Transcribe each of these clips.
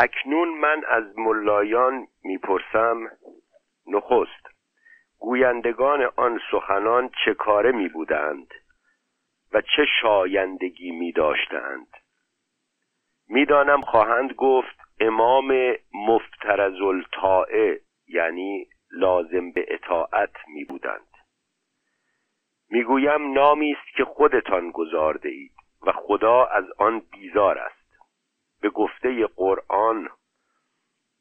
اکنون من از ملایان می‌پرسم نخست گویندگان آن سخنان چه کاره می بودند و چه شایندگی می داشتند می‌دانم خواهند گفت امام مفترز الطاعه یعنی لازم به اطاعت می بودند می‌گویم نامی است که خودتان گذارده اید و خدا از آن بیزار است. به گفته قرآن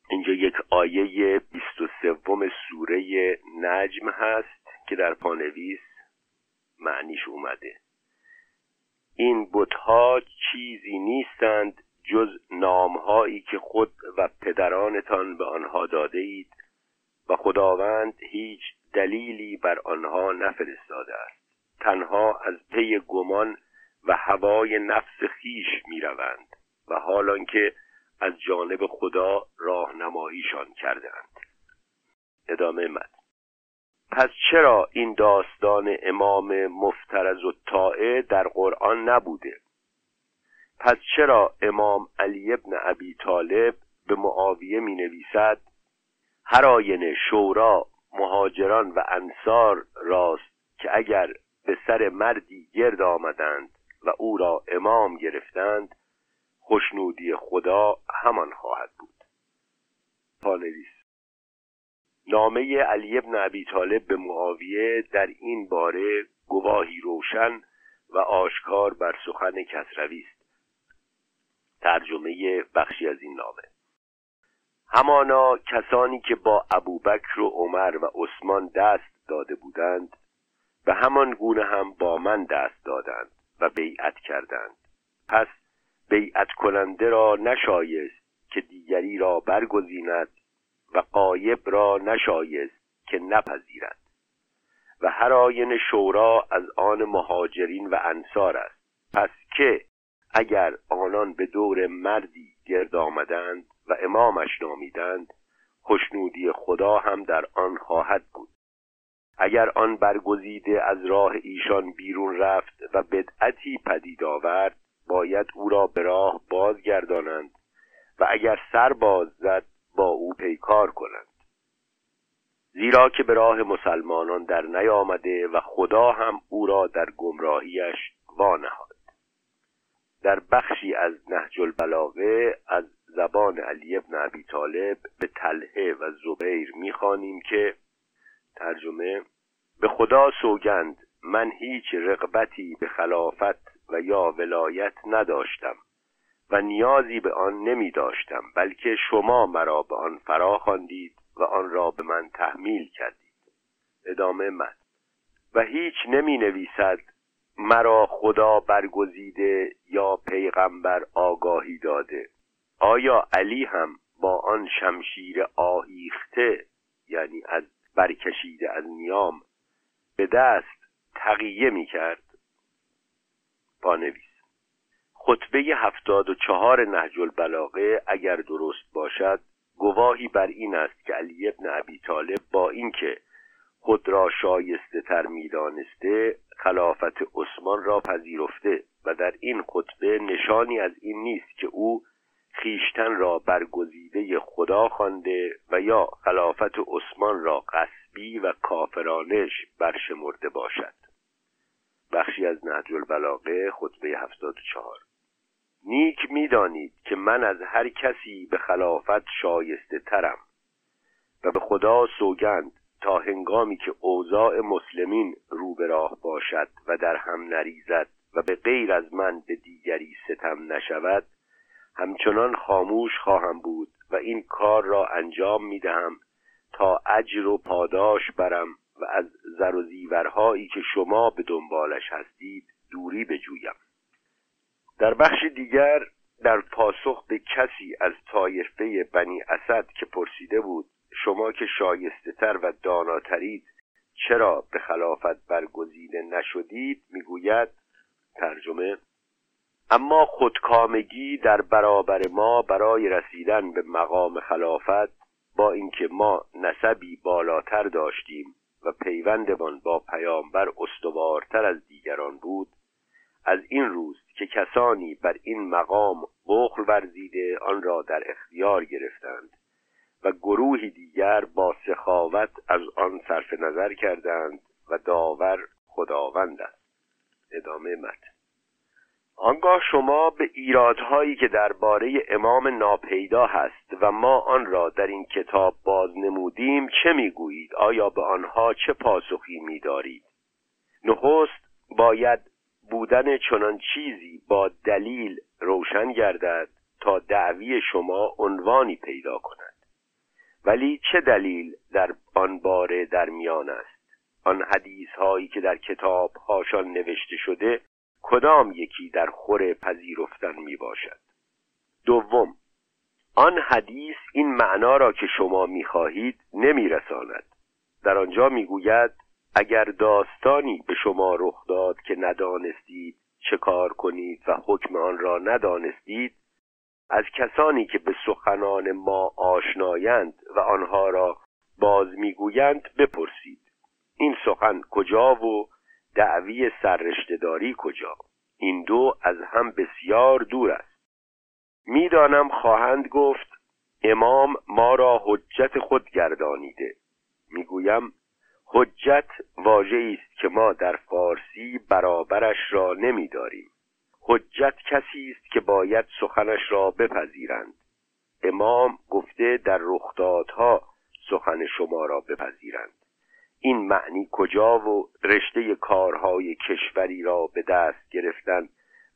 اینجا یک آیه بیست و سوم سوره نجم هست که در پانویس معنیش اومده. این بتها چیزی نیستند جز نامهایی که خود و پدرانتان به آنها داده اید و خداوند هیچ دلیلی بر آنها نفرستاده است. تنها از پی گمان و هوای نفس خیش می‌روند. و حالان که از جانب خدا راهنماییشان کردند ادامه مد. پس چرا این داستان امام مفترز و طائه در قرآن نبوده؟ پس چرا امام علی ابن ابی طالب به معاویه می نویسد هر آینه شورا مهاجران و انصار راست که اگر به سر مردی گرد آمدند و او را امام گرفتند خوشنودی خدا همان خواهد بود. پانویس نامه علی ابن ابی طالب به معاویه در این باره گواهی روشن و آشکار بر سخن کسروی است. ترجمه بخشی از این نامه. همانا کسانی که با ابوبکر و عمر و عثمان دست داده بودند به همان گونه هم با من دست دادند و بیعت کردند. پس بیعت کننده را نشایست که دیگری را برگزیند و قایب را نشایست که نپذیرد. و هر آین شورا از آن مهاجرین و انصار است. پس که اگر آنان به دور مردی گرد آمدند و امامش نامیدند خوشنودی خدا هم در آن خواهد بود. اگر آن برگزیده از راه ایشان بیرون رفت و بدعتی پدید آورد باید او را به راه بازگردانند و اگر سر باز زد با او پیکار کنند. زیرا که به راه مسلمانان در نیامده و خدا هم او را در گمراهیش وانهاد. در بخشی از نهج البلاغه از زبان علی ابن ابی طالب به تلهه و زبیر می‌خوانیم که ترجمه به خدا سوگند من هیچ رغبتی به خلافت و یا ولایت نداشتم و نیازی به آن نمی داشتم بلکه شما مرا به آن فرا خواندید و آن را به من تحمیل کردید. ادامه من. و هیچ نمی نویسد مرا خدا برگزیده یا پیغمبر آگاهی داده. آیا علی هم با آن شمشیر آهیخته یعنی از برکشیده از نیام به دست تقیه می کرد پانویس خطبه هفتاد و چهار نهج البلاغه اگر درست باشد گواهی بر این است که علی ابن ابی طالب با اینکه خود را شایسته تر می‌دانسته خلافت عثمان را پذیرفته و در این خطبه نشانی از این نیست که او خیشتن را برگزیده خدا خوانده و یا خلافت عثمان را قصبی و کافرانش برشمرده باشد. بخشی از نهج البلاغه خطبه 74 نیک می‌دانید که من از هر کسی به خلافت شایسته ترم و به خدا سوگند تا هنگامی که اوضاع مسلمین رو به راه باشد و در هم نریزد و به غیر از من به دیگری ستم نشود همچنان خاموش خواهم بود و این کار را انجام می دهم تا اجر و پاداش برم و از زر و زیورهایی که شما به دنبالش هستید دوری بجویم در بخش دیگر در پاسخ به کسی از طایفه بنی اسد که پرسیده بود شما که شایسته تر و داناترید چرا به خلافت برگزیده نشدید؟ می‌گوید ترجمه اما خودکامگی در برابر ما برای رسیدن به مقام خلافت با اینکه ما نسبی بالاتر داشتیم و پیوندمان با پیامبر استوارتر از دیگران بود از این روز که کسانی بر این مقام بخل ورزیده آن را در اختیار گرفتند و گروهی دیگر با سخاوت از آن صرف نظر کردند و داور خداوند است. ادامه متن. آنگاه شما به ایرادهایی که درباره امام ناپیدا هست و ما آن را در این کتاب باز نمودیم چه می‌گویید؟ آیا به آنها چه پاسخی میدارید؟ نخست باید بودن چنان چیزی با دلیل روشن گردد تا دعوی شما عنوانی پیدا کند. ولی چه دلیل در آن باره در میان است؟ آن حدیث هایی که در کتاب هاشان نوشته شده کدام یکی در خور پذیرفتن می باشد؟ دوم آن حدیث این معنا را که شما می خواهید نمی رساند. در آنجا می گوید اگر داستانی به شما رخ داد که ندانستید چه کار کنید و حکم آن را ندانستید از کسانی که به سخنان ما آشنایند و آنها را باز می‌گویند بپرسید. این سخن کجا و دعوی سررشتهداری کجا؟ این دو از هم بسیار دور است. می‌دانم خواهند گفت امام ما را حجت خود گردانیده. می‌گویم حجت واژه است که ما در فارسی برابرش را نمیداریم. حجت کسی است که باید سخنش را بپذیرند. امام گفته در رخدادها سخن شما را بپذیرند. این معنی کجا و رشته کارهای کشوری را به دست گرفتن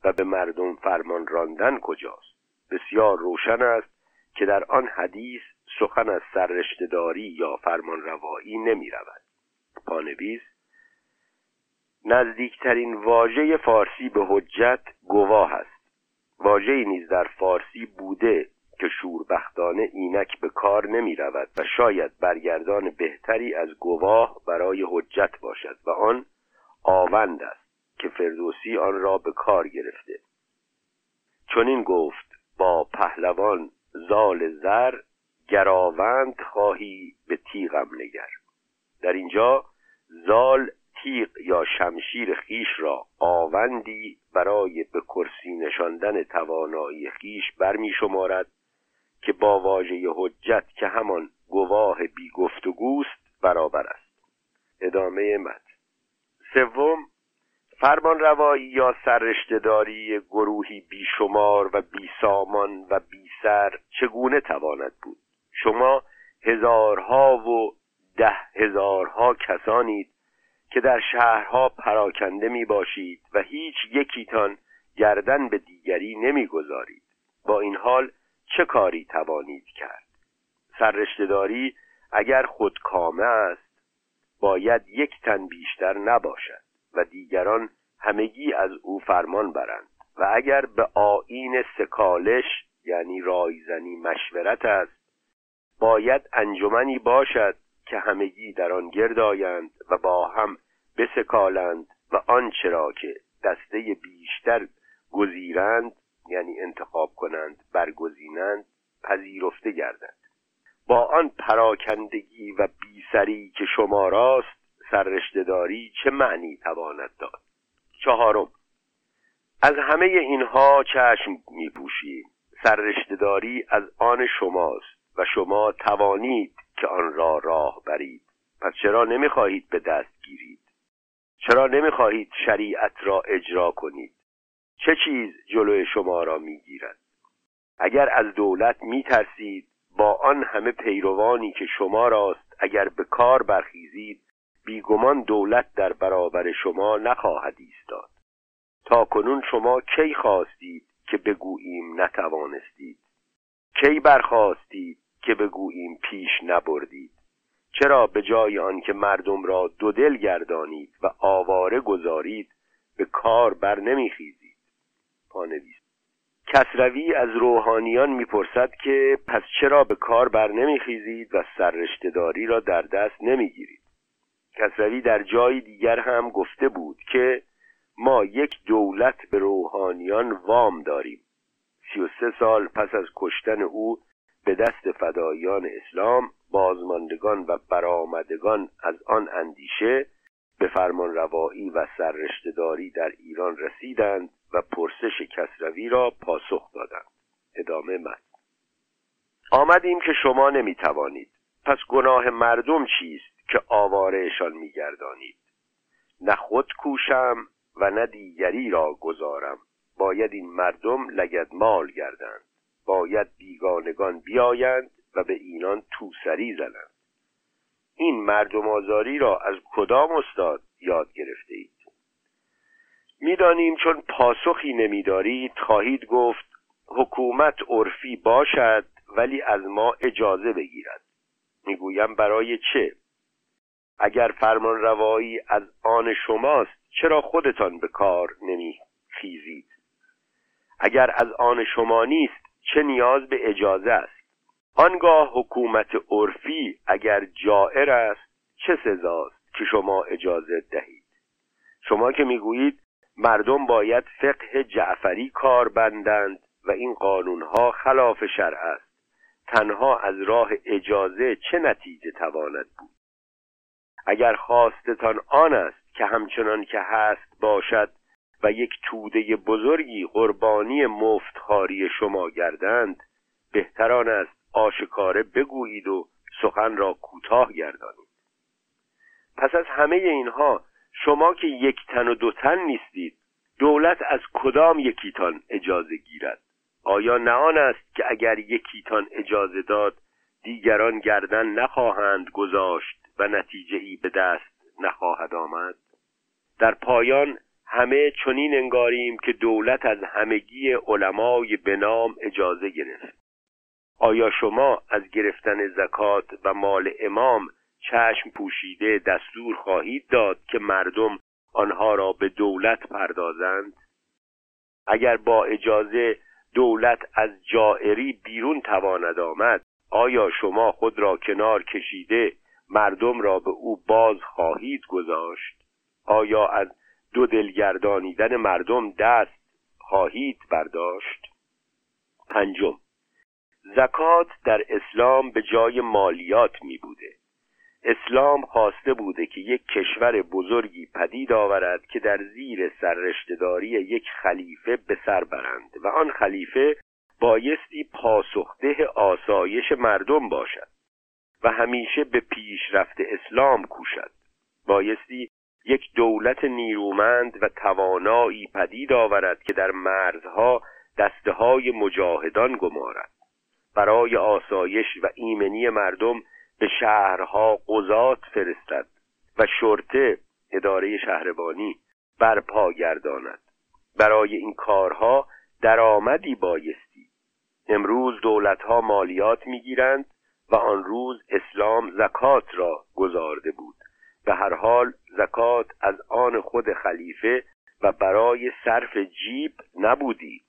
و به مردم فرمان راندن کجاست؟ بسیار روشن است که در آن حدیث سخن از سررشتهداری یا فرمان روایی نمی رود پانویس نزدیکترین واژه فارسی به حجت گواه است. واژه نیز در فارسی بوده که شوربختانه اینک به کار نمی رود و شاید برگردان بهتری از گواه برای حجت باشد و آن آوند است که فردوسی آن را به کار گرفته. این گفت با پهلوان زال زر گراوند خواهی به تیغم نگر. در اینجا زال تیغ یا شمشیر خیش را آوندی برای به کرسی نشاندن توانایی خیش برمی شمارد که با واژه حجت که همان گواه بی گفتگوست برابر است. ادامه مد سوم فرمان روایی یا سررشتهداری گروهی بیشمار و بی سامان و بی سر چگونه تواند بود؟ شما هزارها و ده هزارها کسانید که در شهرها پراکنده می باشید و هیچ یکیتان گردن به دیگری نمی‌گذارید. با این حال چه کاری توانید کرد؟ سررشتهداری اگر خودکامه است باید یک تن بیشتر نباشد و دیگران همگی از او فرمان برند. و اگر به آین سکالش یعنی رایزنی مشورت است باید انجمنی باشد که همگی در آن گرد آیند و با هم بسکالند و آنچه را که دسته بیشتر گزیرند یعنی انتخاب کنند برگزینند پذیرفته گردند. با آن پراکندگی و بیسری که شما راست سررشتهداری چه معنی تواند داد؟ چهارم از همه اینها چشم میپوشیم. سررشتهداری از آن شماست و شما توانید که آن را راه برید. پس چرا نمی‌خواهید به دست گیرید؟ چرا نمی‌خواهید شریعت را اجرا کنید؟ چه چیز جلوی شما را می‌گیرد؟ اگر از دولت میترسید با آن همه پیروانی که شما راست اگر به کار برخیزید بیگمان دولت در برابر شما نخواهد ایستاد. تا کنون شما کی خواستید که بگوییم نتوانستید؟ کی برخواستید که بگوییم پیش نبردید؟ چرا به جای آنکه مردم را دو دل گردانید و آواره گذارید به کار بر نمیخیزید؟ پانویس. کسروی از روحانیان می‌پرسد که پس چرا به کار بر نمیخیزید و سررشتهداری را در دست نمی‌گیرید؟ کسروی در جای دیگر هم گفته بود که ما یک دولت به روحانیان وام داریم. سی و سه سال پس از کشتن او به دست فدایان اسلام بازماندگان و برآمدگان از آن اندیشه به فرمان روایی و سررشتهداری در ایران رسیدند و پرسش کسروی را پاسخ دادند ادامه من. آمدیم که شما نمی‌توانید. پس گناه مردم چیست که آوارهشان میگردانید؟ نه خود کوشم و نه دیگری را گذارم. باید این مردم لگد مال گردند. باید بیگانگان بیایند و به اینان توسری زنند. این مردم آزاری را از کدام استاد یاد گرفته اید می‌دانیم چون پاسخی نمیدارید خواهید گفت حکومت عرفی باشد ولی از ما اجازه بگیرد. می‌گویم برای چه؟ اگر فرمان روایی از آن شماست چرا خودتان به کار نمیخیزید؟ اگر از آن شما نیست چه نیاز به اجازه است؟ آنگاه حکومت عرفی اگر جائر است چه سزاست که شما اجازه دهید؟ شما که می‌گویید مردم باید فقه جعفری کار بندند و این قانونها خلاف شرع است. تنها از راه اجازه چه نتیجه تواند بود؟ اگر خواستتان آن است که همچنان که هست باشد و یک توده بزرگی قربانی مفتخاری شما گردند بهتران است آشکاره بگویید و سخن را کوتاه گردانید. پس از همه اینها شما که یک تن و دو تن نیستید دولت از کدام یکیتان اجازه گیرد؟ آیا نه آن است که اگر یکیتان اجازه داد دیگران گردن نخواهند گذاشت و نتیجه ای به دست نخواهد آمد؟ در پایان همه چنین انگاریم که دولت از همگی علمای بنام اجازه گرفت. آیا شما از گرفتن زکات و مال امام چشم پوشیده دستور خواهید داد که مردم آنها را به دولت پردازند؟ اگر با اجازه دولت از جائری بیرون تواند آمد آیا شما خود را کنار کشیده مردم را به او باز خواهید گذاشت؟ آیا از دو دلگردانیدن مردم دست خواهید برداشت؟ پنجم زکات در اسلام به جای مالیات می بوده اسلام خواسته بوده که یک کشور بزرگی پدید آورد که در زیر سررشتهداری یک خلیفه به سر برند و آن خلیفه بایستی پاسخده آسایش مردم باشد و همیشه به پیشرفت اسلام کوشد. بایستی یک دولت نیرومند و توانایی پدید آورد که در مرزها دسته های مجاهدان گمارد. برای آسایش و ایمنی مردم به شهرها قضات فرستد و شرطه اداره شهربانی برپا گرداند. برای این کارها درآمدی بایستی. امروز دولتها مالیات می‌گیرند و آن روز اسلام زکات را گذارده بود. به هر حال زکات از آن خود خلیفه و برای صرف جیب نبودی.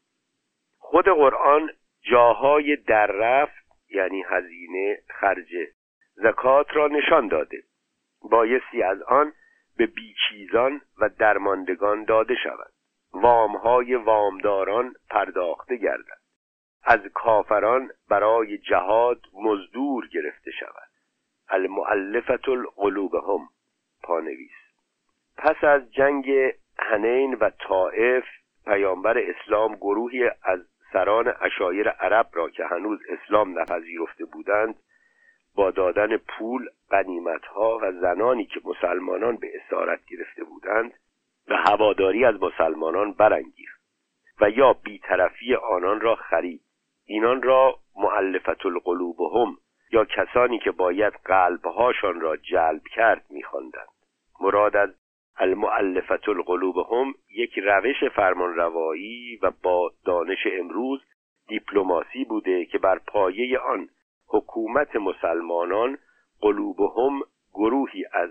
خود قرآن جاهای در رفت یعنی هزینه خرج زکات را نشان داده. بایستی از آن به بیچیزان و درماندگان داده شود. وامهای وامداران پرداخته گردد. از کافران برای جهاد مزدور گرفته شود. المؤلفت القلوبهم پانویس. پس از جنگ هنین و طائف پیامبر اسلام گروهی از سران اشایر عرب را که هنوز اسلام نپذیرفته بودند با دادن پول قنیمتها و زنانی که مسلمانان به اسارت گرفته بودند و هواداری از مسلمانان برانگیخت و یا بیطرفی آنان را خرید. اینان را معلفت القلوبهم یا کسانی که باید قلبهاشان را جلب کرد میخواندند. مراد از المعلفت القلوبهم یک روش فرمانروایی و با دانش امروز دیپلماسی بوده که بر پایه آن حکومت مسلمانان قلوبهم گروهی از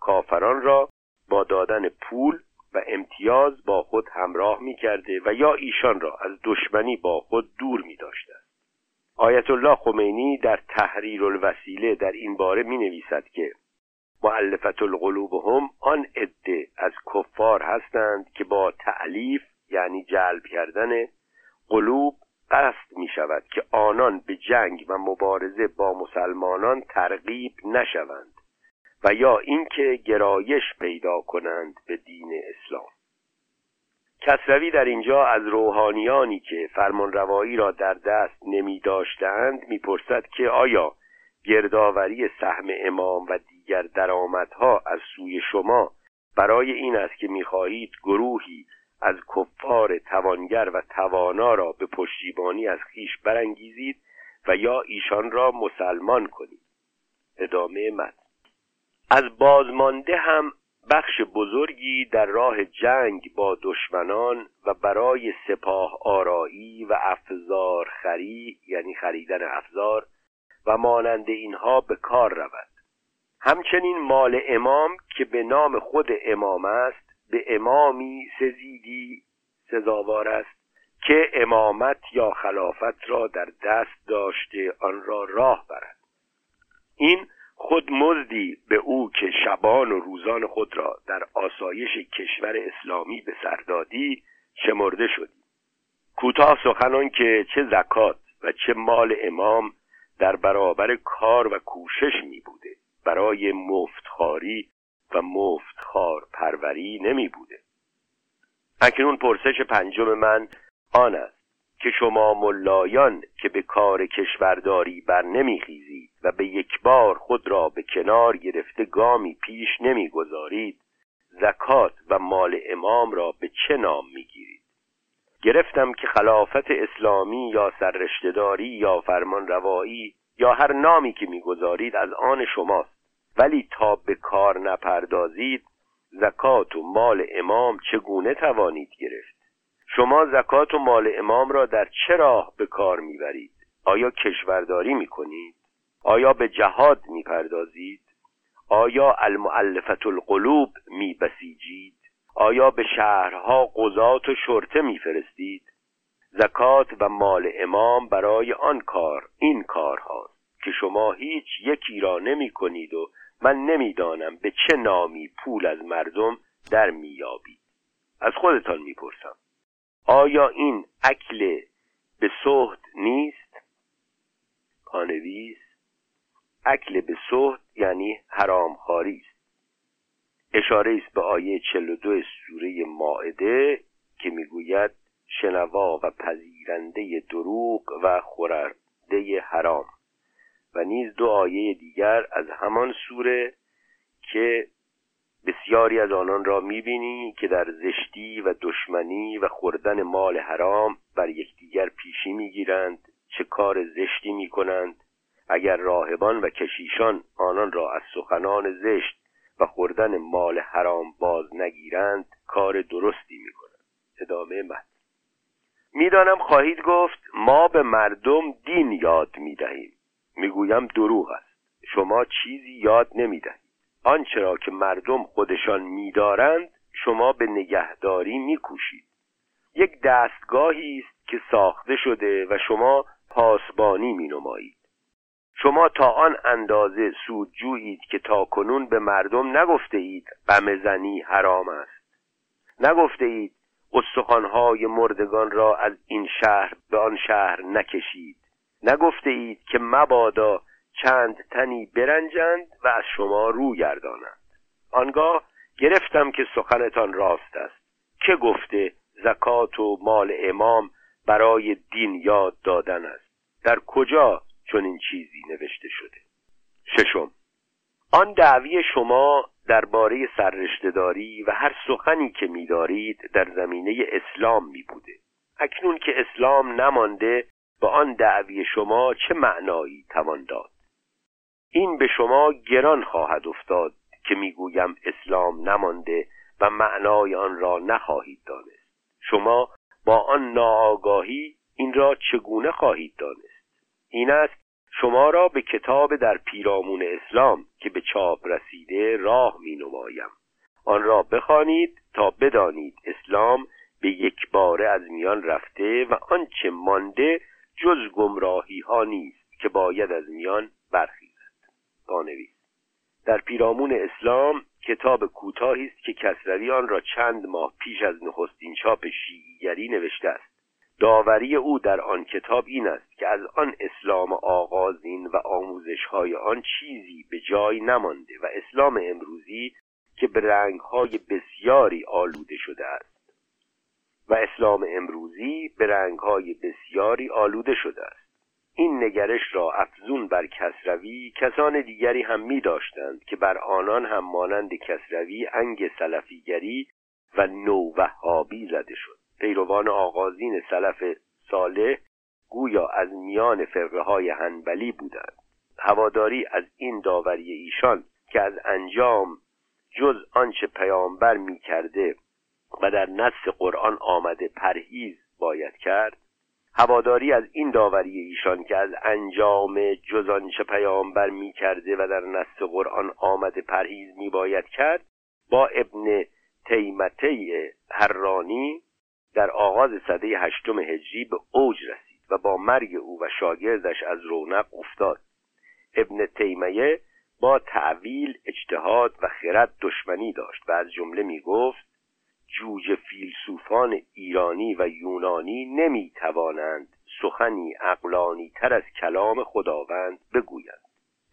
کافران را با دادن پول و امتیاز با خود همراه می کرده و یا ایشان را از دشمنی با خود دور می داشته آیت الله خمینی در تحریر الوسیله در این باره می نویسد که معلفت القلوب هم آن عده از کفار هستند که با تعلیف یعنی جلب کردن قلوب قصد می شود که آنان به جنگ و مبارزه با مسلمانان ترغیب نشوند و یا اینکه گرایش پیدا کنند به دین اسلام. کسروی در اینجا از روحانیانی که فرمانروایی را در دست نمی داشتند می‌پرسد که آیا گردآوری سهم امام و دیگر درآمدها از سوی شما برای این است که می‌خواهید گروهی از کفار توانگر و توانا را به پشتیبانی از خیش برانگیزید و یا ایشان را مسلمان کنید. ادامه مد از بازمانده هم بخش بزرگی در راه جنگ با دشمنان و برای سپاه آرایی و افزار خری یعنی خریدن افزار و مانند اینها به کار رود. همچنین مال امام که به نام خود امام است به امامی سزیدی سزاوار است که امامت یا خلافت را در دست داشته آن را راه برد. این خود مزدی به او که شبان و روزان خود را در آسایش کشور اسلامی به سردادی شمرده شدی. کوتاه سخنان که چه زکات و چه مال امام در برابر کار و کوشش می بوده برای مفتخاری و مفتخار پروری نمی بوده اکنون پرسش پنجم من آن است که شما ملایان که به کار کشورداری بر نمیخیزید و به یک بار خود را به کنار گرفته گامی پیش نمی‌گذارید زکات و مال امام را به چه نام می‌گیرید؟ گرفتم که خلافت اسلامی یا سررشتهداری یا فرمان روایی یا هر نامی که می‌گذارید از آن شماست. ولی تا به کار نپردازید زکات و مال امام چگونه توانید گرفت؟ شما زکات و مال امام را در چه راه به کار می‌برید؟ آیا کشورداری می‌کنید؟ آیا به جهاد می‌پردازید؟ آیا المعلفت القلوب میبسیجید؟ آیا به شهرها قضات و شرطه میفرستید؟ زکات و مال امام برای آن کار این کار هاست که شما هیچ یکی را نمی کنید و من نمی‌دانم به چه نامی پول از مردم در میابید از خودتان می‌پرسم. آیا این اکل به صحت نیست؟ پانویس اکل به صحت یعنی حرامخواری است. اشاره است به آیه 42 سوره ماعده که می‌گوید شنوا و پذیرنده دروغ و خورنده حرام. و نیز دو آیه دیگر از همان سوره که بسیاری از آنان را می‌بینی که در زشتی و دشمنی و خوردن مال حرام بر یکدیگر پیشی می‌گیرند چه کار زشتی می‌کنند. اگر راهبان و کشیشان آنان را از سخنان زشت و خوردن مال حرام باز نگیرند کار درستی می‌کنند. ادامه مد می‌دانم خواهید گفت ما به مردم دین یاد می‌دهیم. می‌گویم دروغ است. شما چیزی یاد نمی‌دهید. آنچه را که مردم خودشان میدارند شما به نگهداری میکوشید. یک دستگاهی است که ساخته شده و شما پاسبانی مینمایید. شما تا آن اندازه سودجویید که تا کنون به مردم نگفته اید غم زنی حرام است. نگفته اید استخوانهای مردگان را از این شهر به آن شهر نکشید. نگفته اید که مبادا چند تنی برنجند و از شما رو گردانند. آنگاه گرفتم که سخنتان راست است. که گفته زکات و مال امام برای دین یاد دادن است؟ در کجا چون این چیزی نوشته شده؟ ششم. آن دعوی شما درباره سررشتهداری و هر سخنی که میدارید در زمینه اسلام می بوده اکنون که اسلام نمانده به آن دعوی شما چه معنایی توان داد؟ این به شما گران خواهد افتاد که می‌گویم اسلام نمانده و معنای آن را نخواهید دانست. شما با آن ناآگاهی این را چگونه خواهید دانست؟ این است شما را به کتاب در پیرامون اسلام که به چاپ رسیده راه می نمایم آن را بخوانید تا بدانید اسلام به یک باره از میان رفته و آنچه مانده جز گمراهی ها نیست که باید از میان برخیزد. پانویس در پیرامون اسلام کتاب کوتاهی است که کسروی آن را چند ماه پیش از نخستین چاپ شیعیگری نوشته است. داوری او در آن کتاب این است که از آن اسلام آغازین و آموزشهای آن چیزی به جای نمانده و اسلام امروزی که به رنگهای بسیاری آلوده شده است. و اسلام امروزی به رنگهای بسیاری آلوده شده است. این نگرش را افزون بر کسروی کسان دیگری هم می داشتند که بر آنان هم مانند کسروی انگ سلفیگری و نو وهابی زده شد. پیروان آغازین سلف صالح گویا از میان فرقه های حنبلی بودند. هواداری از این داوری ایشان که از انجام جز آنچه پیامبر می کرده و در نص قرآن آمده پرهیز باید کرد هواداری از این داوری ایشان که از انجام جز آنچه پیامبر می کرده و در نص قرآن آمده پرهیز می باید کرد با ابن تیمته هرانی در آغاز صده هشتم هجری به اوج رسید و با مرگ او و شاگردش از رونق افتاد. ابن تیمیه با تعویل اجتهاد و خرد دشمنی داشت و از جمله می گفت جوج فیلسوفان ایرانی و یونانی نمی توانند سخنی اقلانی تر از کلام خداوند بگویند.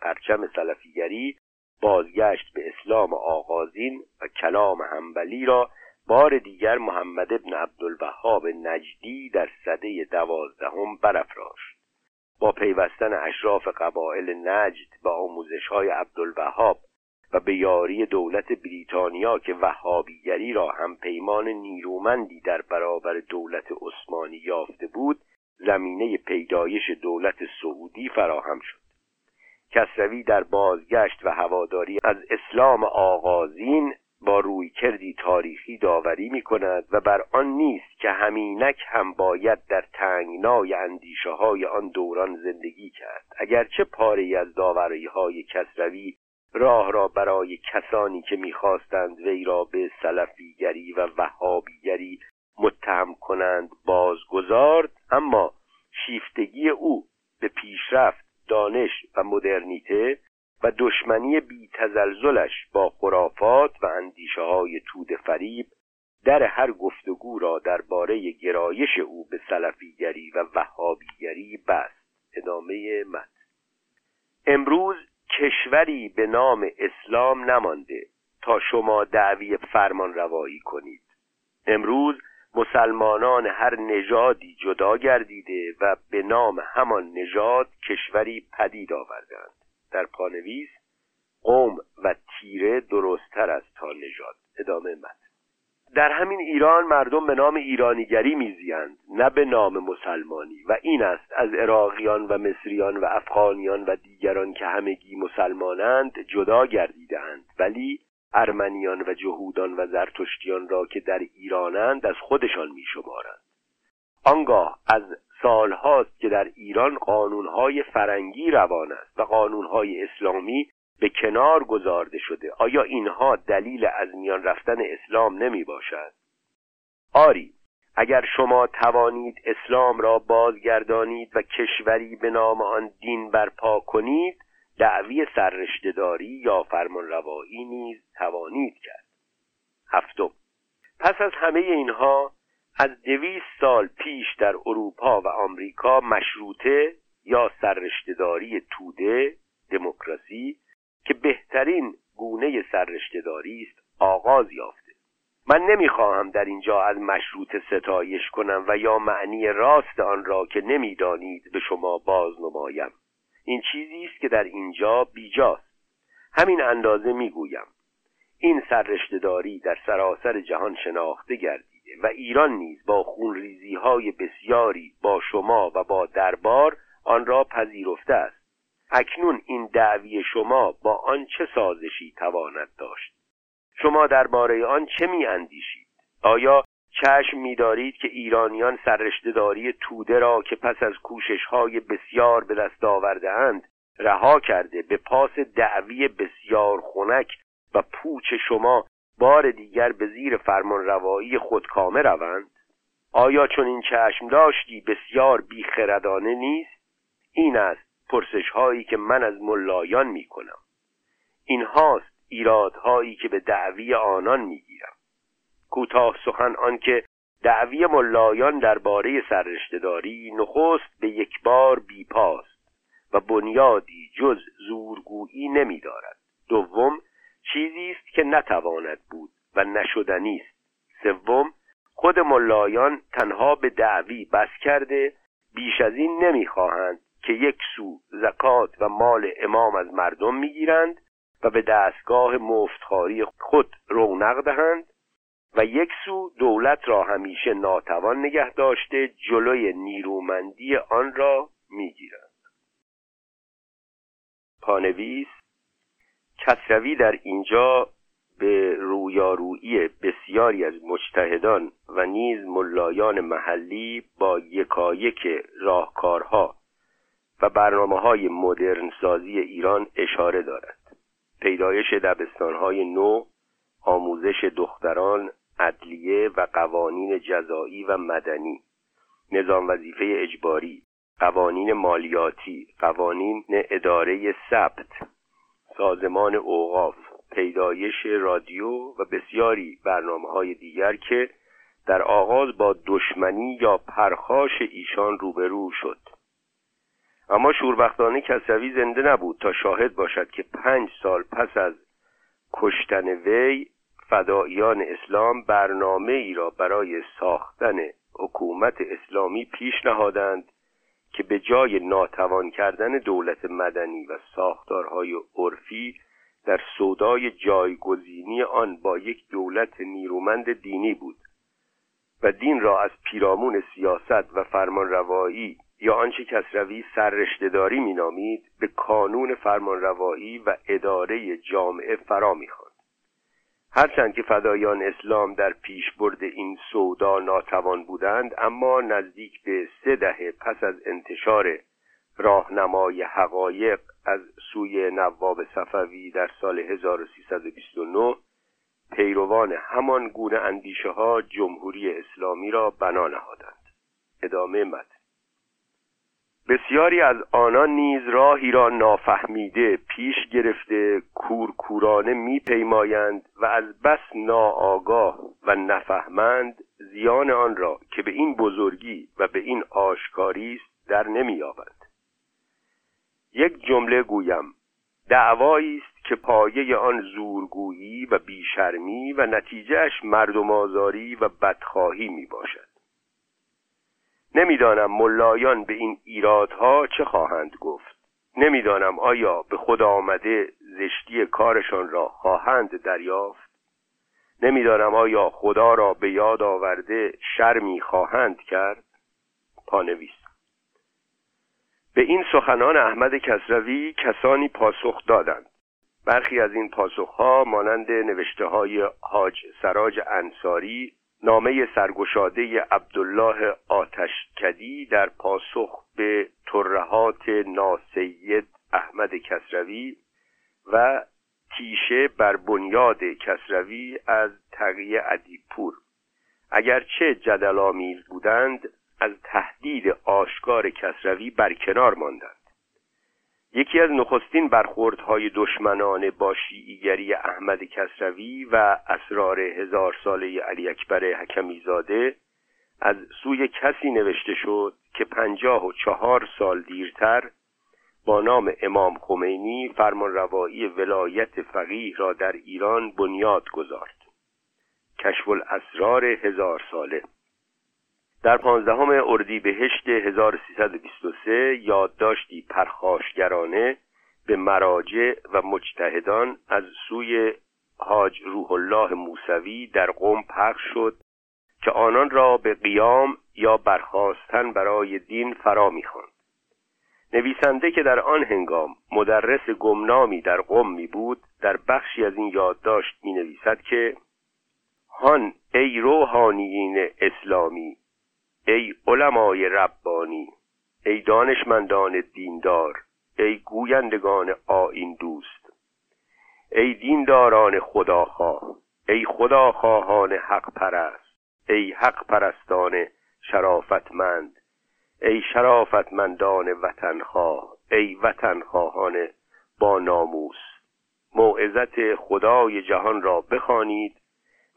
پرچم سلفیگری بازگشت به اسلام آغازین و کلام همبلی را بار دیگر محمد ابن عبدالوهاب نجدی در سده دوازدهم برافراشت. با پیوستن اشراف قبایل نجد به آموزش های عبدالوهاب و به یاری دولت بریتانیا که وهابیگری را هم پیمان نیرومندی در برابر دولت عثمانی یافته بود زمینه پیدایش دولت سعودی فراهم شد. کسروی در بازگشت و هواداری از اسلام آغازین با روی کردی تاریخی داوری می کند و بر آن نیست که همینک هم باید در تنگنای اندیشه های آن دوران زندگی کرد. اگرچه پاره از داوری های کسروی راه را برای کسانی که می‌خواستند وی را به سلفیگری و وهابیگری متهم کنند بازگذارد اما شیفتگی او به پیشرفت دانش و مدرنیته و دشمنی بی تزلزلش با خرافات و اندیشه های تود فریب در هر گفتگو را درباره گرایش او به سلفیگری و وهابیگری بست. ادامه مد امروز کشوری به نام اسلام نمانده تا شما دعوی فرمان روایی کنید. امروز مسلمانان هر نژادی جدا گردیده و به نام همان نژاد کشوری پدید آوردند. در پانویس قوم و تیره درستتر از تا نژاد. ادامه مد در همین ایران مردم به نام ایرانیگری میزیند نه به نام مسلمانی. و این است از عراقیان و مصریان و افغانیان و دیگران که همگی مسلمانند جدا گردیدهاند. ولی ارمنیان و جهودان و زرتشتیان را که در ایرانند از خودشان میشمارند. آنگاه از سالهاست که در ایران قانونهای فرنگی روان است و قانونهای اسلامی به کنار گذارده شده آیا اینها دلیل از میان رفتن اسلام نمی باشد؟ آری اگر شما توانید اسلام را بازگردانید و کشوری به نام آن دین برپا کنید دعوی سررشتهداری یا فرمانروایی نیز توانید کرد هفتم پس از همه اینها از دویست سال پیش در اروپا و آمریکا مشروطه یا سررشتهداری توده دموکراسی که بهترین گونه سررشتهداری است آغاز یافته. من نمی‌خواهم در اینجا از مشروط ستایش کنم و یا معنی راست آن را که نمی‌دانید به شما باز نمایم این چیزی است که در اینجا بیجاست. همین اندازه می‌گویم. این سررشتهداری در سراسر جهان شناخته گردیده و ایران نیز با خونریزی های بسیاری با شما و با دربار آن را پذیرفته است. اکنون این دعوی شما با آن چه سازشی تواند داشت؟ شما درباره آن چه می اندیشید آیا چشم میدارید که ایرانیان سررشتهداری توده را که پس از کوشش های بسیار به دست آورده اند رها کرده به پاس دعوی بسیار خنک و پوچ شما بار دیگر به زیر فرمان روایی خودکامه روند؟ آیا چون این چشم داشتی بسیار بیخردانه نیست؟ این است پرسش هایی که من از ملایان می کنم این هاست ایرادهایی که به دعوی آنان می گیرم کوتاه سخن آنکه دعوی ملایان درباره سررشتهداری نخست به یک بار بیپاست و بنیادی جز زورگویی نمی دارد دوم چیزی است که نتواند بود و نشدنی است. سوم خود ملایان تنها به دعوی بس کرده بیش از این نمی‌خواهند که یک سو زکات و مال امام از مردم می‌گیرند و به دستگاه مفتخاری خود رونق دهند و یک سو دولت را همیشه ناتوان نگه داشته جلوی نیرومندی آن را می‌گیرند. پانویس کسروی در اینجا به رویارویی بسیاری از مجتهدان و نیز ملایان محلی با یکایک راهکارها و برنامه های مدرن سازی ایران اشاره دارد. پیدایش دبستانهای نو آموزش دختران عدلیه و قوانین جزایی و مدنی نظام وظیفه اجباری قوانین مالیاتی قوانین اداره ثبت سازمان اوقاف پیدایش رادیو و بسیاری برنامه های دیگر که در آغاز با دشمنی یا پرخاش ایشان روبرو شد. اما شوربختانه کسروی زنده نبود تا شاهد باشد که پنج سال پس از کشتن وی فداییان اسلام برنامه ای را برای ساختن حکومت اسلامی پیش نهادند که به جای ناتوان کردن دولت مدنی و ساختارهای عرفی در سودای جایگزینی آن با یک دولت نیرومند دینی بود و دین را از پیرامون سیاست و فرمانروایی یا آنچه کسروی سررشتهداری مینامید به کانون فرمانروایی و اداره جامعه فرا می‌خواند. هرچند که فدایان اسلام در پیش برد این سودا ناتوان بودند اما نزدیک به سه دهه پس از انتشار راهنمای حقایق از سوی نواب صفوی در سال 1329 پیروان همان گونه اندیشه ها جمهوری اسلامی را بنا نهادند. ادامه مد بسیاری از آنان نیز راهی را نافهمیده پیش گرفته کورکورانه میپیمایند و از بس ناآگاه و نفهمند زیان آن را که به این بزرگی و به این آشکاری است در نمییابند یک جمله گویم دعوایی است که پایه آن زورگویی و بیشرمی و نتیجهش مردم آزاری و بدخواهی می باشد نمی‌دانم ملایان به این ایرادها چه خواهند گفت. نمی‌دانم آیا به خود آمده زشتی کارشان را خواهند دریافت. نمی‌دانم آیا خدا را به یاد آورده شرمی خواهند کرد. پانویس. به این سخنان احمد کسروی کسانی پاسخ دادند. برخی از این پاسخها مانند نوشته های حاج سراج انصاری نامه سرگشاده عبدالله آتشکدی در پاسخ به ترهات ناسید احمد کسروی و تیشه بر بنیاد کسروی از تقیه ادیپور اگرچه جدل بودند از تهدید آشکار کسروی برکنار ماندند. یکی از نخستین برخوردهای دشمنان با شیعیگری احمد کسروی و اسرار هزار ساله علی اکبر حکمی زاده از سوی کسی نوشته شد که پنجاه و چهار سال دیرتر با نام امام خمینی فرمانروایی ولایت فقیه را در ایران بنیاد گذارد. کشف الاسرار هزار ساله در پانزدهم اردیبهشت 1323 یادداشتی پرخاشگرانه به مراجع و مجتهدان از سوی حاج روح الله موسوی در قم پخش شد که آنان را به قیام یا برخواستن برای دین فرا می‌خواند. نویسنده که در آن هنگام مدرس گمنامی در قم می بود در بخشی از این یادداشت می نویسد که هان ای روحانیین اسلامی ای علمای ربانی ای دانشمندان دیندار ای گویندگان آین دوست ای دینداران خداخواه ای خداخواهان حق پرست ای حق پرستان شرافتمند ای شرافتمندان وطنخواه ای وطنخواهان با ناموس. موعظت خدای جهان را بخوانید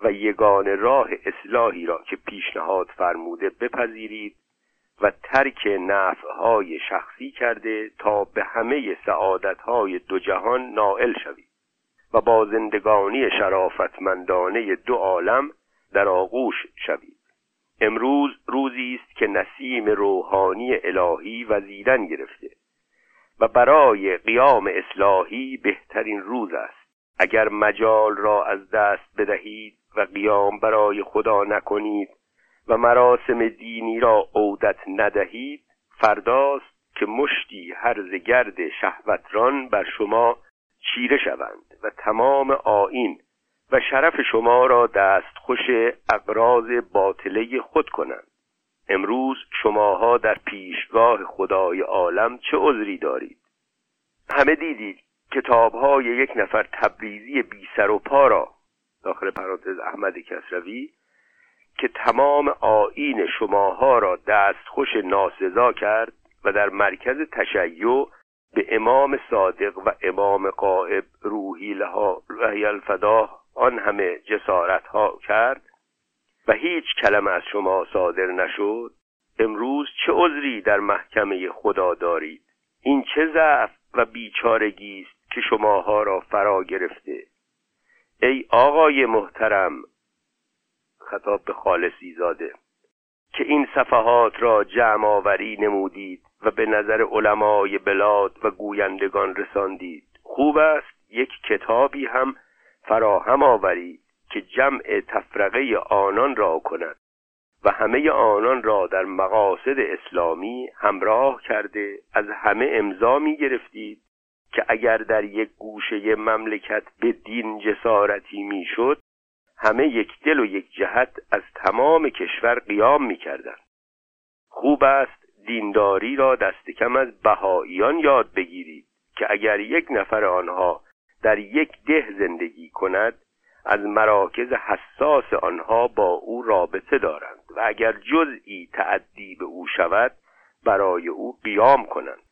و یگان راه اصلاحی را که پیشنهاد فرموده بپذیرید و ترک نفعهای شخصی کرده تا به همه سعادتهای دو جهان نائل شوید و با زندگانی شرافتمندانه دو عالم در آغوش شوید. امروز روزی است که نسیم روحانی الهی وزیدن گرفته و برای قیام اصلاحی بهترین روز است. اگر مجال را از دست بدهید و قیام برای خدا نکنید و مراسم دینی را عودت ندهید فرداست که مشتی هرز گرد شهوتران بر شما چیره شوند و تمام آین و شرف شما را دست خوش اقراض باطله خود کنند. امروز شماها در پیشگاه خدای عالم چه عذری دارید؟ همه دیدید کتابهای یک نفر تبریزی بی سر و پا را داخل پرانتز احمد کسروی که تمام آین شماها را دستخوش ناسزا کرد و در مرکز تشیع به امام صادق و امام قائب روحی لها رهی الفداه آن همه جسارت ها کرد و هیچ کلمه از شما صادر نشد. امروز چه عذری در محکمه خدا دارید؟ این چه ضعف و بیچارگی است که شماها را فرا گرفته؟ ای آقای محترم خطاب به خالصی زاده که این صفحات را جمع آوری نمودید و به نظر علمای بلاد و گویندگان رساندید. خوب است یک کتابی هم فراهم آورید که جمع تفرقه آنان را کند و همه آنان را در مقاصد اسلامی همراه کرده از همه امضا می گرفتید که اگر در یک گوشه مملکت به دین جسارتی می‌شد همه یک دل و یک جهت از تمام کشور قیام می‌کردند. خوب است دینداری را دست کم از بهاییان یاد بگیرید که اگر یک نفر آنها در یک ده زندگی کند از مراکز حساس آنها با او رابطه دارند و اگر جزئی تعدی به او شود برای او قیام کنند.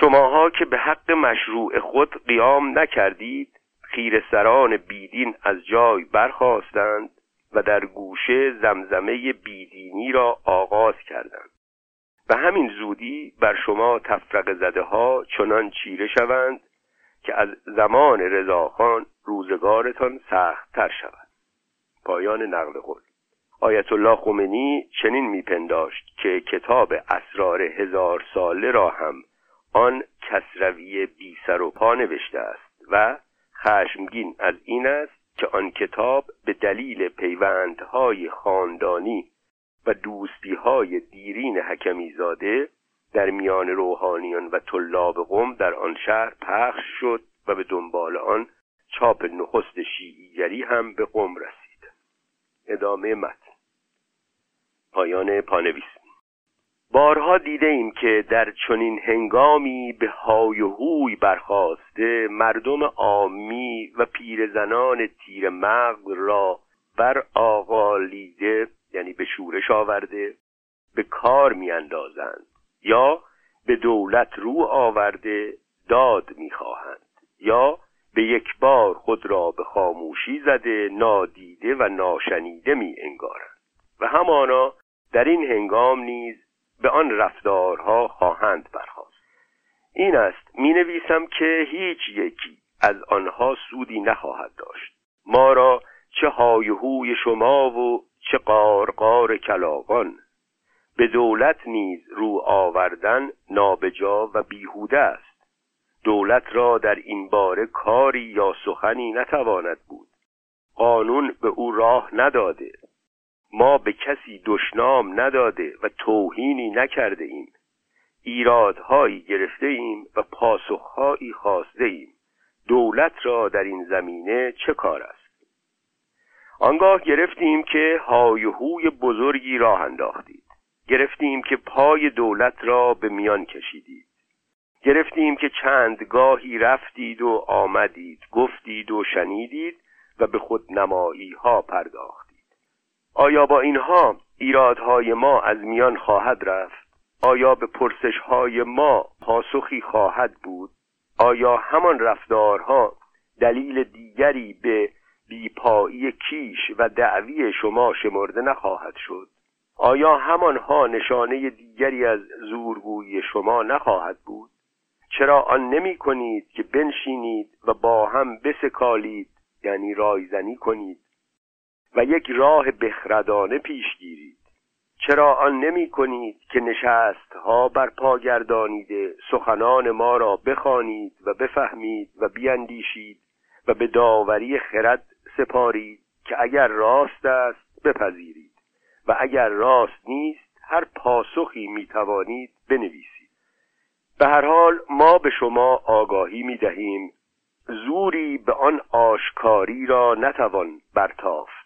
شماها که به حق مشروع خود قیام نکردید خیر سران بیدین از جای برخواستند و در گوشه زمزمه بیدینی را آغاز کردند. و همین زودی بر شما تفرق زده ها چنان چیره شوند که از زمان رضاخان روزگارتان سخت تر شود. پایان نقل قول. آیت الله خمینی چنین میپنداشت که کتاب اسرار هزار ساله را هم آن کسروی بی سر و پا نوشته است و خشمگین از این است که آن کتاب به دلیل پیوندهای خاندانی و دوستیهای دیرین حکمی زاده در میان روحانیان و طلاب قوم در آن شهر پخش شد و به دنبال آن چاپ نخست شیعیگری هم به قوم رسید. ادامه متن. پایان پانویس. بارها دیده ایم که در چنین هنگامی به های و هوی برخواسته مردم عامی و پیرزنان تیر مغز را بر آقالیده یعنی به شورش آورده به کار میاندازند یا به دولت رو آورده داد می‌خواهند یا به یک بار خود را به خاموشی زده نادیده و ناشنیده می انگارند و همانا در این هنگام نیز به آن رفتارها خواهند برخواست این است می نویسم که هیچ یکی از آنها سودی نخواهد داشت. ما را چه هایهوی شما و چه قارقار کلاغان به دولت نیز رو آوردن نابجا و بیهوده است. دولت را در این باره کاری یا سخنی نتواند بود. قانون به او راه نداده. ما به کسی دشنام نداده و توهینی نکرده ایم. ایرادهایی گرفته ایم و پاسخهایی خواسته ایم. دولت را در این زمینه چه کار است؟ آنگاه گرفتیم که هایهوی بزرگی راه انداختید. گرفتیم که پای دولت را به میان کشیدید. گرفتیم که چند گاهی رفتید و آمدید گفتید و شنیدید و به خود نمایی ها پرداختید آیا با اینها ایرادهای ما از میان خواهد رفت؟ آیا به پرسش های ما پاسخی خواهد بود؟ آیا همان رفتارها دلیل دیگری به بیپایی کیش و دعوی شما شمرده نخواهد شد؟ آیا همانها نشانه دیگری از زورگویی شما نخواهد بود؟ چرا آن نمی کنید که بنشینید و با هم بسکالید یعنی رایزنی کنید؟ و یک راه بخردانه پیش گیرید. چرا آن نمی کنید که نشست ها بر پا گردانیده سخنان ما را بخوانید و بفهمید و بیندیشید و به داوری خرد سپارید که اگر راست است بپذیرید و اگر راست نیست هر پاسخی می توانید بنویسید. به هر حال ما به شما آگاهی می دهیم. زوری به آن آشکاری را نتوان برتافت.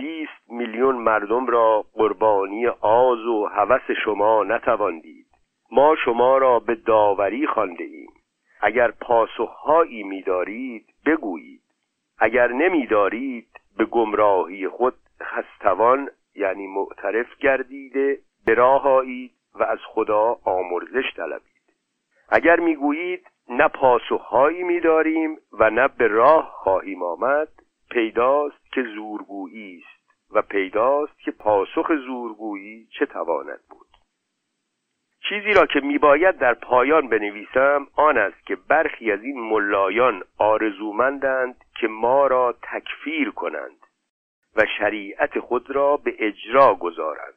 بیست میلیون مردم را قربانی آز و هوس شما نتوان دید ما شما را به داوری خوانده ایم. اگر پاسخهایی میدارید بگویید. اگر نمیدارید به گمراهی خود خستوان یعنی معترف گردیده به راه و از خدا آمرزش طلبید. اگر می‌گویید نه پاسخهایی میداریم و نه به راه خواهیم آمد پیداست که زورگویی است و پیداست که پاسخ زورگویی چه تواند بود. چیزی را که میباید در پایان بنویسم آن است که برخی از این ملایان آرزومندند که ما را تکفیر کنند و شریعت خود را به اجرا گذارند.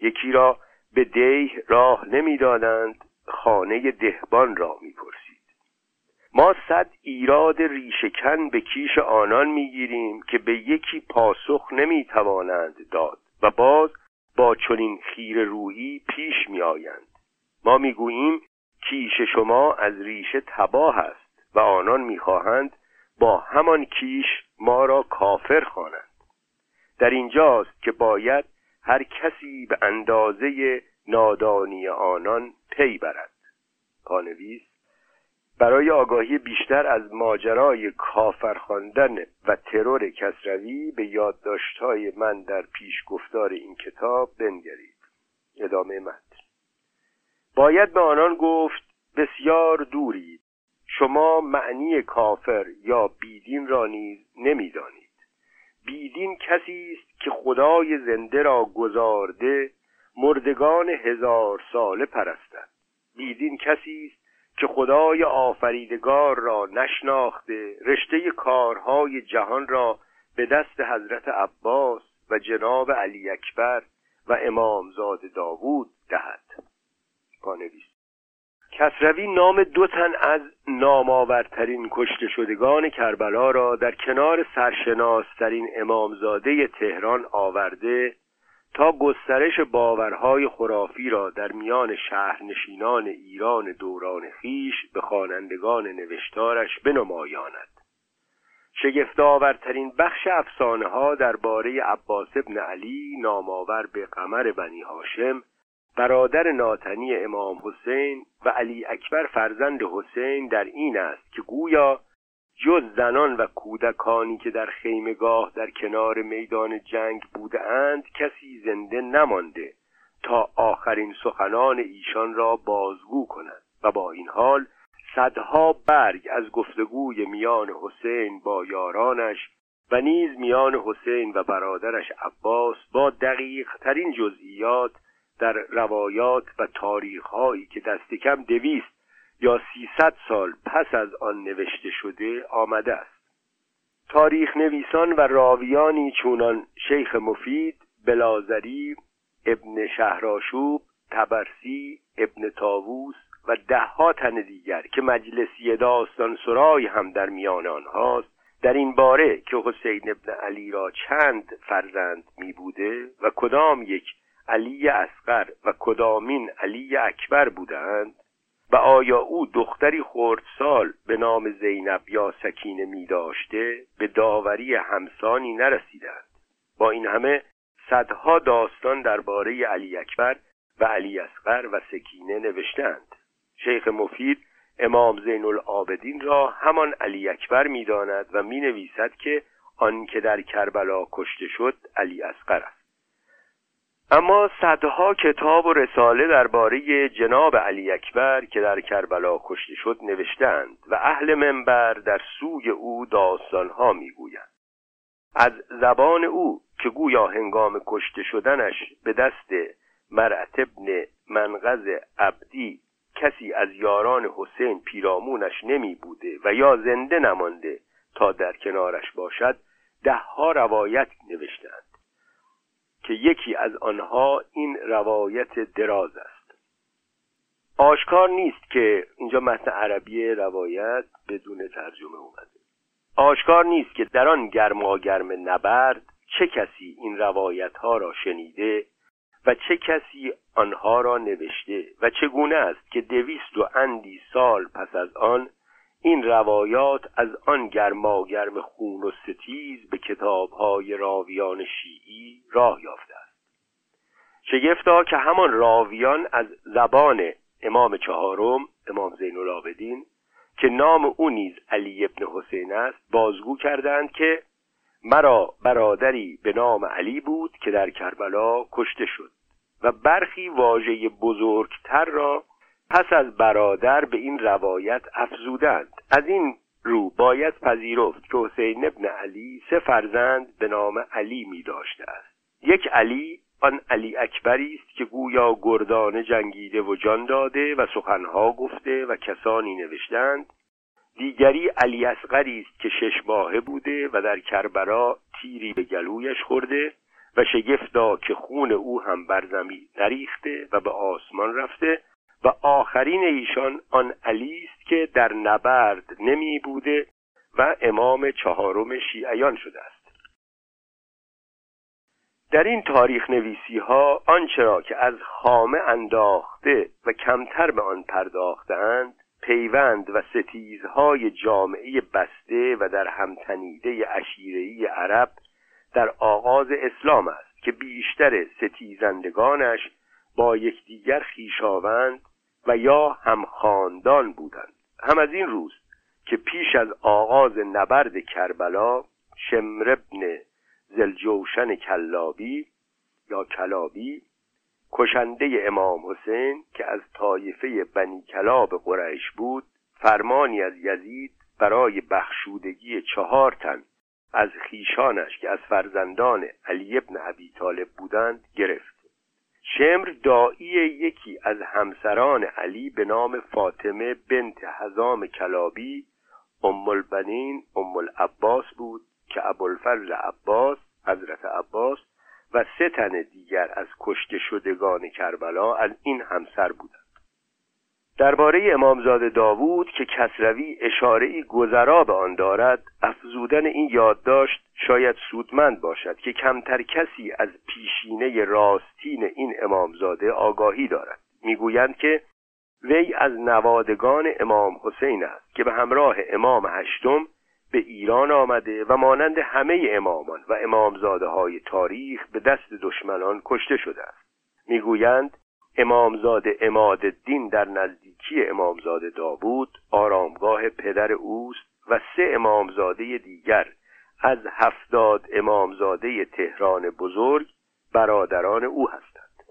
یکی را به دیه راه نمی‌دادند خانه دهبان را می‌پرسید. ما صد ایراد ریشکن به کیش آنان می‌گیریم که به یکی پاسخ نمی‌توانند داد و باز با چنین خیر رویی پیش میآیند. ما می‌گوییم کیش شما از ریشه تباه است و آنان می‌خواهند با همان کیش ما را کافر خوانند. در اینجاست که باید هر کسی به اندازه نادانی آنان پی برد. پانویس برای آگاهی بیشتر از ماجرای کافر خواندن و ترور کسروی به یادداشتهای من در پیش گفتار این کتاب بنگرید. ادامه متن. باید به آنان گفت بسیار دورید شما معنی کافر یا بیدین را نیز نمی‌دانید. بیدین کسی است که خدای زنده را گذارده مردگان هزار ساله پرستد. بیدین کسی است که خدای آفریدگار را نشناخته رشته کارهای جهان را به دست حضرت عباس و جناب علی اکبر و امامزاد داوود دهد. پانویس کسروی نام دو تن از نامآورترین کشته شدگان کربلا را در کنار سرشناسترین امامزاده تهران آورده تا گسترش باورهای خرافی را در میان شهرنشینان ایران دوران خیش به خوانندگان نوشتارش بنمایاند. شگفتآورترین بخش افسانه ها درباره عباس ابن علی نامآور به قمر بنی هاشم برادر ناتنی امام حسین و علی اکبر فرزند حسین در این است که گویا جز زنان و کودکانی که در خیمگاه در کنار میدان جنگ بودند کسی زنده نمانده تا آخرین سخنان ایشان را بازگو کنند و با این حال صدها برگ از گفتگوی میان حسین با یارانش و نیز میان حسین و برادرش عباس با دقیق ترین جزئیات در روایات و تاریخهایی که دست کم دویست یا سیصد سال پس از آن نوشته شده آمده است. تاریخ نویسان و راویانی چونان شیخ مفید بلازری ابن شهراشوب تبرسی ابن تاووس و دهها تن دیگر که مجلسی داستان سرای هم در میان آنهاست در این باره که حسین ابن علی را چند فرزند می بوده و کدام یک علی اصغر و کدامین علی اکبر بودند و آیا او دختری خردسال به نام زینب یا سکینه می داشته به داوری همسانی نرسیدند. با این همه صدها داستان درباره علی اکبر و علی اصغر و سکینه نوشتند. شیخ مفید امام زین العابدین را همان علی اکبر می‌داند و می نویسد که آن که در کربلا کشته شد علی اصغر است. اما صدها کتاب و رساله درباره جناب علی اکبر که در کربلا کشته شد نوشتند و اهل منبر در سوی او داستانها می‌گویند. از زبان او که گویا هنگام کشته شدنش به دست مرعت ابن منقذ عبدی کسی از یاران حسین پیرامونش نمی بوده و یا زنده نمانده تا در کنارش باشد دهها روایت نوشتند که یکی از آنها این روایت دراز است. آشکار نیست که اینجا متن عربی روایت بدون ترجمه اومده. آشکار نیست که در آن گرماگرم نبرد چه کسی این روایت ها را شنیده و چه کسی آنها را نوشته و چگونه است که دویست و اندی سال پس از آن این روایات از آن گرماگرم خون و ستیز به کتابهای راویان شیعی راه یافته است. شگفتا که همان راویان از زبان امام چهارم امام زین العابدین که نام او نیز علی ابن حسین است بازگو کردند که مرا برادری به نام علی بود که در کربلا کشته شد و برخی واژه بزرگتر را پس از برادر به این روایت افزودند. از این رو باید پذیرفت که حسین ابن علی سه فرزند به نام علی می داشته است. یک علی آن علی اکبری است که گویا گردانه جنگیده و جان داده و سخنها گفته و کسانی نوشتند. دیگری علی اصغری است که شش ماهه بوده و در کربلا تیری به گلویش خورده و شگفتا که خون او هم بر زمین نریخته و به آسمان رفته و آخرین ایشان آن علی است که در نبرد نمی بوده و امام چهارم شیعیان شده است. در این تاریخ نویسی ها آنچه را که از خامه انداخته و کمتر به آن پرداختند پیوند و ستیزهای جامعه بسته و در هم تنیده عشیره‌ای عرب در آغاز اسلام است که بیشتر ستیزندگانش با یکدیگر خویشاوند و یا هم خاندان بودند. هم از این رو است که پیش از آغاز نبرد کربلا شمر ابن ذی‌الجوشن کلابی یا کلابی کشنده امام حسین که از طایفه بنی کلاب قریش بود فرمانی از یزید برای بخشودگی چهار تن از خویشانش که از فرزندان علی ابن ابی طالب بودند گرفت. شمر دایی یکی از همسران علی به نام فاطمه بنت حزام کلابی ام البنین ام العباس بود که ابوالفضل عباس حضرت عباس و سه تن دیگر از کشته شدگان کربلا از این همسر بودند. درباره امامزاده داوود که کسروی اشاره گذرا به آن دارد افزودن این یادداشت شاید سودمند باشد که کمتر کسی از پیشینه راستین این امامزاده آگاهی دارد. می‌گویند که وی از نوادگان امام حسین است که به همراه امام هشتم به ایران آمده و مانند همه امامان و امامزاده های تاریخ به دست دشمنان کشته شده است. می‌گویند امامزاده اماد دین در نزدیکی امامزاده داوود آرامگاه پدر اوست و سه امامزاده دیگر از هفتاد امامزاده تهران بزرگ برادران او هستند.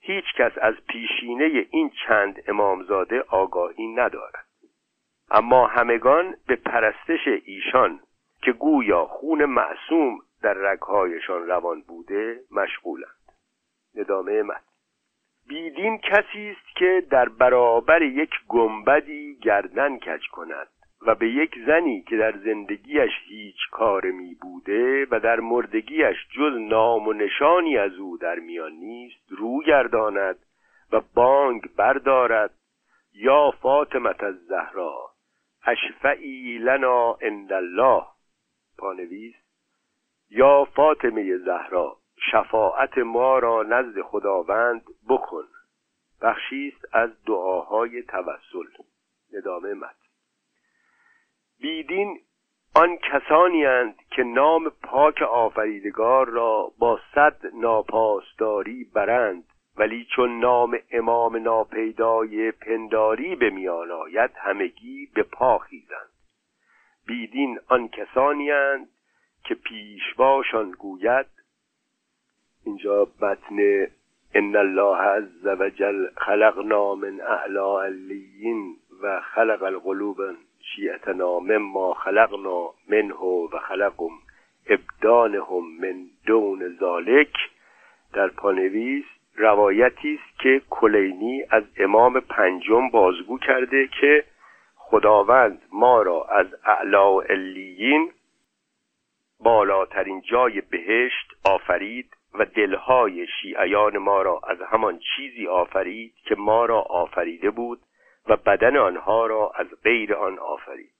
هیچ کس از پیشینه این چند امامزاده آگاهی ندارد. اما همگان به پرستش ایشان که گویا خون معصوم در رگهایشان روان بوده مشغولند. ندامه مد بیدین کسی است که در برابر یک گنبدی گردن کج کند و به یک زنی که در زندگیش هیچ کار می بوده و در مردگیش جز نام و نشانی از او در میان نیست رو گرداند و بانگ بردارد یا فاطمت از زهرا اشفعی لنا عند الله. پانویس یا فاطمه زهرا. شفاعت ما را نزد خداوند بکن. بخشیست از دعاهای توسل. ندامه مد بیدین آن کسانی هند که نام پاک آفریدگار را با صد ناپاسداری برند ولی چون نام امام ناپیدای پنداری به میان آید همگی به پا خیزند. بیدین آن کسانی هند که پیشواشان گوید اینجا متن ان الله عز وجل خلقنا من اعلا علیین و خلق القلوب شیعتنا مما خلقنا منه و خلقم ابدانهم من دون ذالک در پانویس روایتی است که کلینی از امام پنجم بازگو کرده که خداوند ما را از اعلا علیین بالاترین جای بهشت آفرید و دلهای شیعیان ما را از همان چیزی آفرید که ما را آفریده بود و بدن آنها را از غیر آن آفرید.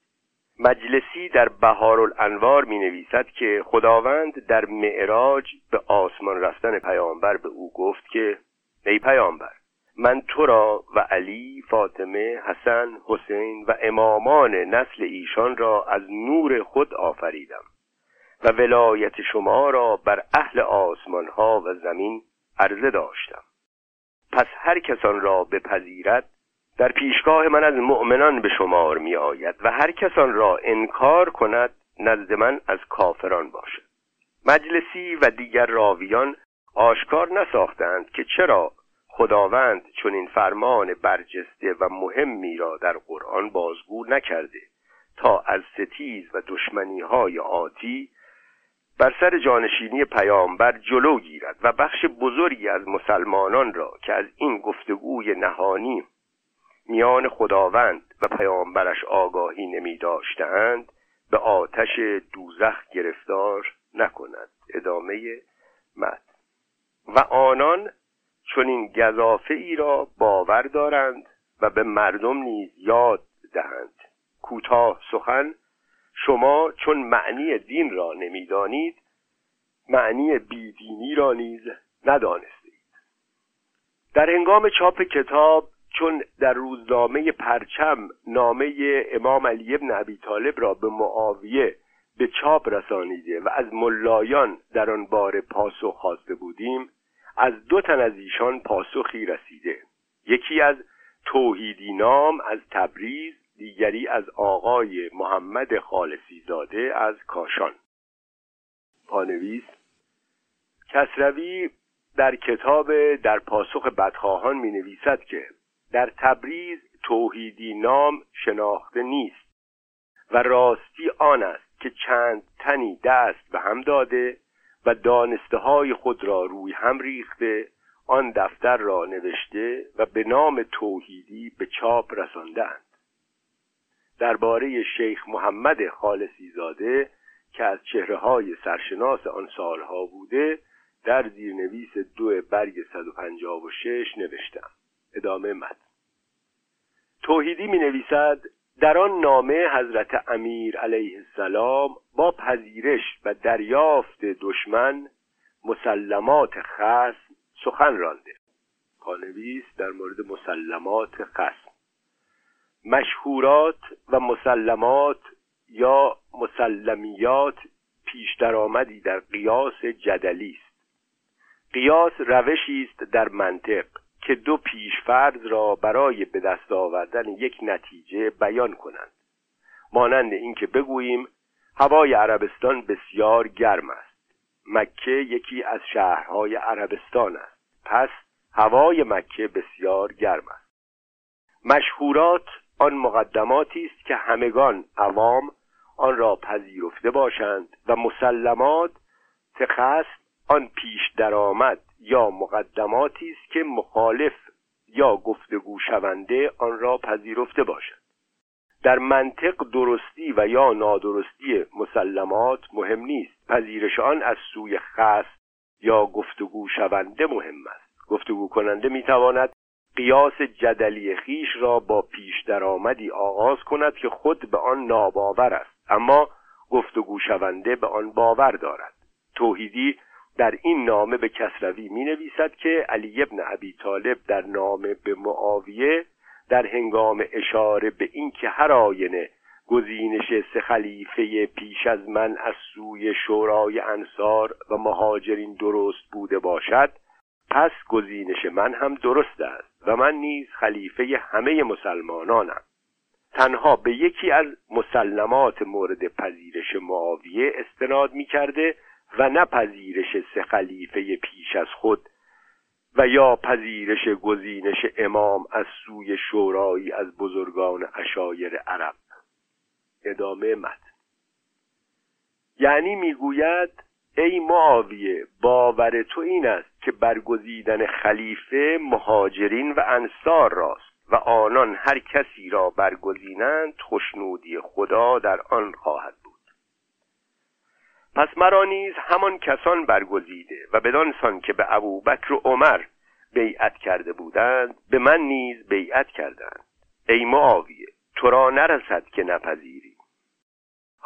مجلسی در بهار الانوار می نویسد که خداوند در معراج به آسمان رفتن پیامبر به او گفت که ای پیامبر من تو را و علی فاطمه حسن حسین و امامان نسل ایشان را از نور خود آفریدم. و ولایت شما را بر اهل آسمان ها و زمین عرضه داشتم. پس هر کسان را بپذیرد در پیشگاه من از مؤمنان به شمار می آید و هر کسان را انکار کند نزد من از کافران باشد. مجلسی و دیگر راویان آشکار نساختند که چرا خداوند چون این فرمان برجسته و مهمی را در قرآن بازگو نکرده تا از ستیز و دشمنی های آتی بر سر جانشینی پیامبر جلو گیرد و بخش بزرگی از مسلمانان را که از این گفتگوی نهانی میان خداوند و پیامبرش آگاهی نمی داشتند به آتش دوزخ گرفتار نکند. ادامه مد و آنان چون این گذافه ای را باور دارند و به مردم نیز یاد دهند. کوتاه سخن شما چون معنی دین را نمی‌دانید معنی بیدینی را نیز ندانستید. در هنگام چاپ کتاب چون در روزنامه پرچم نامه امام علی ابن ابی طالب را به معاویه به چاپ رسانیده و از ملایان در آن بار پاسخ خواسته بودیم از دو تن از ایشان پاسخی رسیده. یکی از توحیدی نام از تبریز دیگری از آقای محمد خالصی زاده از کاشان. پانویس کسروی در کتاب در پاسخ بدخواهان می نویسد که در تبریز توحیدی نام شناخته نیست و راستی آن است که چند تنی دست به هم داده و دانسته های خود را روی هم ریخته آن دفتر را نوشته و به نام توحیدی به چاپ رساندند درباره شیخ محمد خالصی زاده که از چهره های سرشناس آن سالها بوده در زیرنویس دو برگ 156 نوشتم. ادامه مد توحیدی می نویسد در آن نامه حضرت امیر علیه السلام با پذیرش و دریافت دشمن مسلمات خصم سخن رانده. پانویس در مورد مسلمات خصم. مشهورات و مسلمات یا مسلمیات پیش درآمدی در قیاس جدلی است. قیاس روشی است در منطق که دو پیشفرض را برای به دست آوردن یک نتیجه بیان کنند. مانند اینکه بگوییم هوای عربستان بسیار گرم است. مکه یکی از شهرهای عربستان است. پس هوای مکه بسیار گرم است. مشهورات آن مقدماتی است که همگان عوام آن را پذیرفته باشند و مسلمات تخص آن پیش درآمد یا مقدماتی است که مخالف یا گفتگو شونده آن را پذیرفته باشد. در منطق درستی و یا نادرستی مسلمات مهم نیست. پذیرش آن از سوی خاص یا گفتگو شونده مهم است. گفتگو کننده می‌تواند قیاس جدلی خیش را با پیش درآمدی آغاز کند که خود به آن ناباور است. اما گفتگو شونده به آن باور دارد. توحیدی در این نامه به کسروی می نویسد که علی ابن ابی طالب در نامه به معاویه در هنگام اشاره به اینکه هر آینه گزینش سه خلیفه پیش از من از سوی شورای انصار و مهاجرین درست بوده باشد پس گزینش من هم درست است و من نیز خلیفه همه مسلمانانم. تنها به یکی از مسلمات مورد پذیرش معاویه استناد می کرده و نه پذیرش سه خلیفه پیش از خود و یا پذیرش گزینش امام از سوی شورایی از بزرگان اشایر عرب. ادامه مد یعنی می‌گوید ای معاویه باور تو این است که برگزیدن خلیفه مهاجرین و انصار راست و آنان هر کسی را برگزینند خوشنودی خدا در آن خواهد پس مرا نیز همان کسان برگزیده و بدانسان که به ابوبکر و عمر بیعت کرده بودند به من نیز بیعت کردند. ای معاویه تو را نرسد که نپذیری.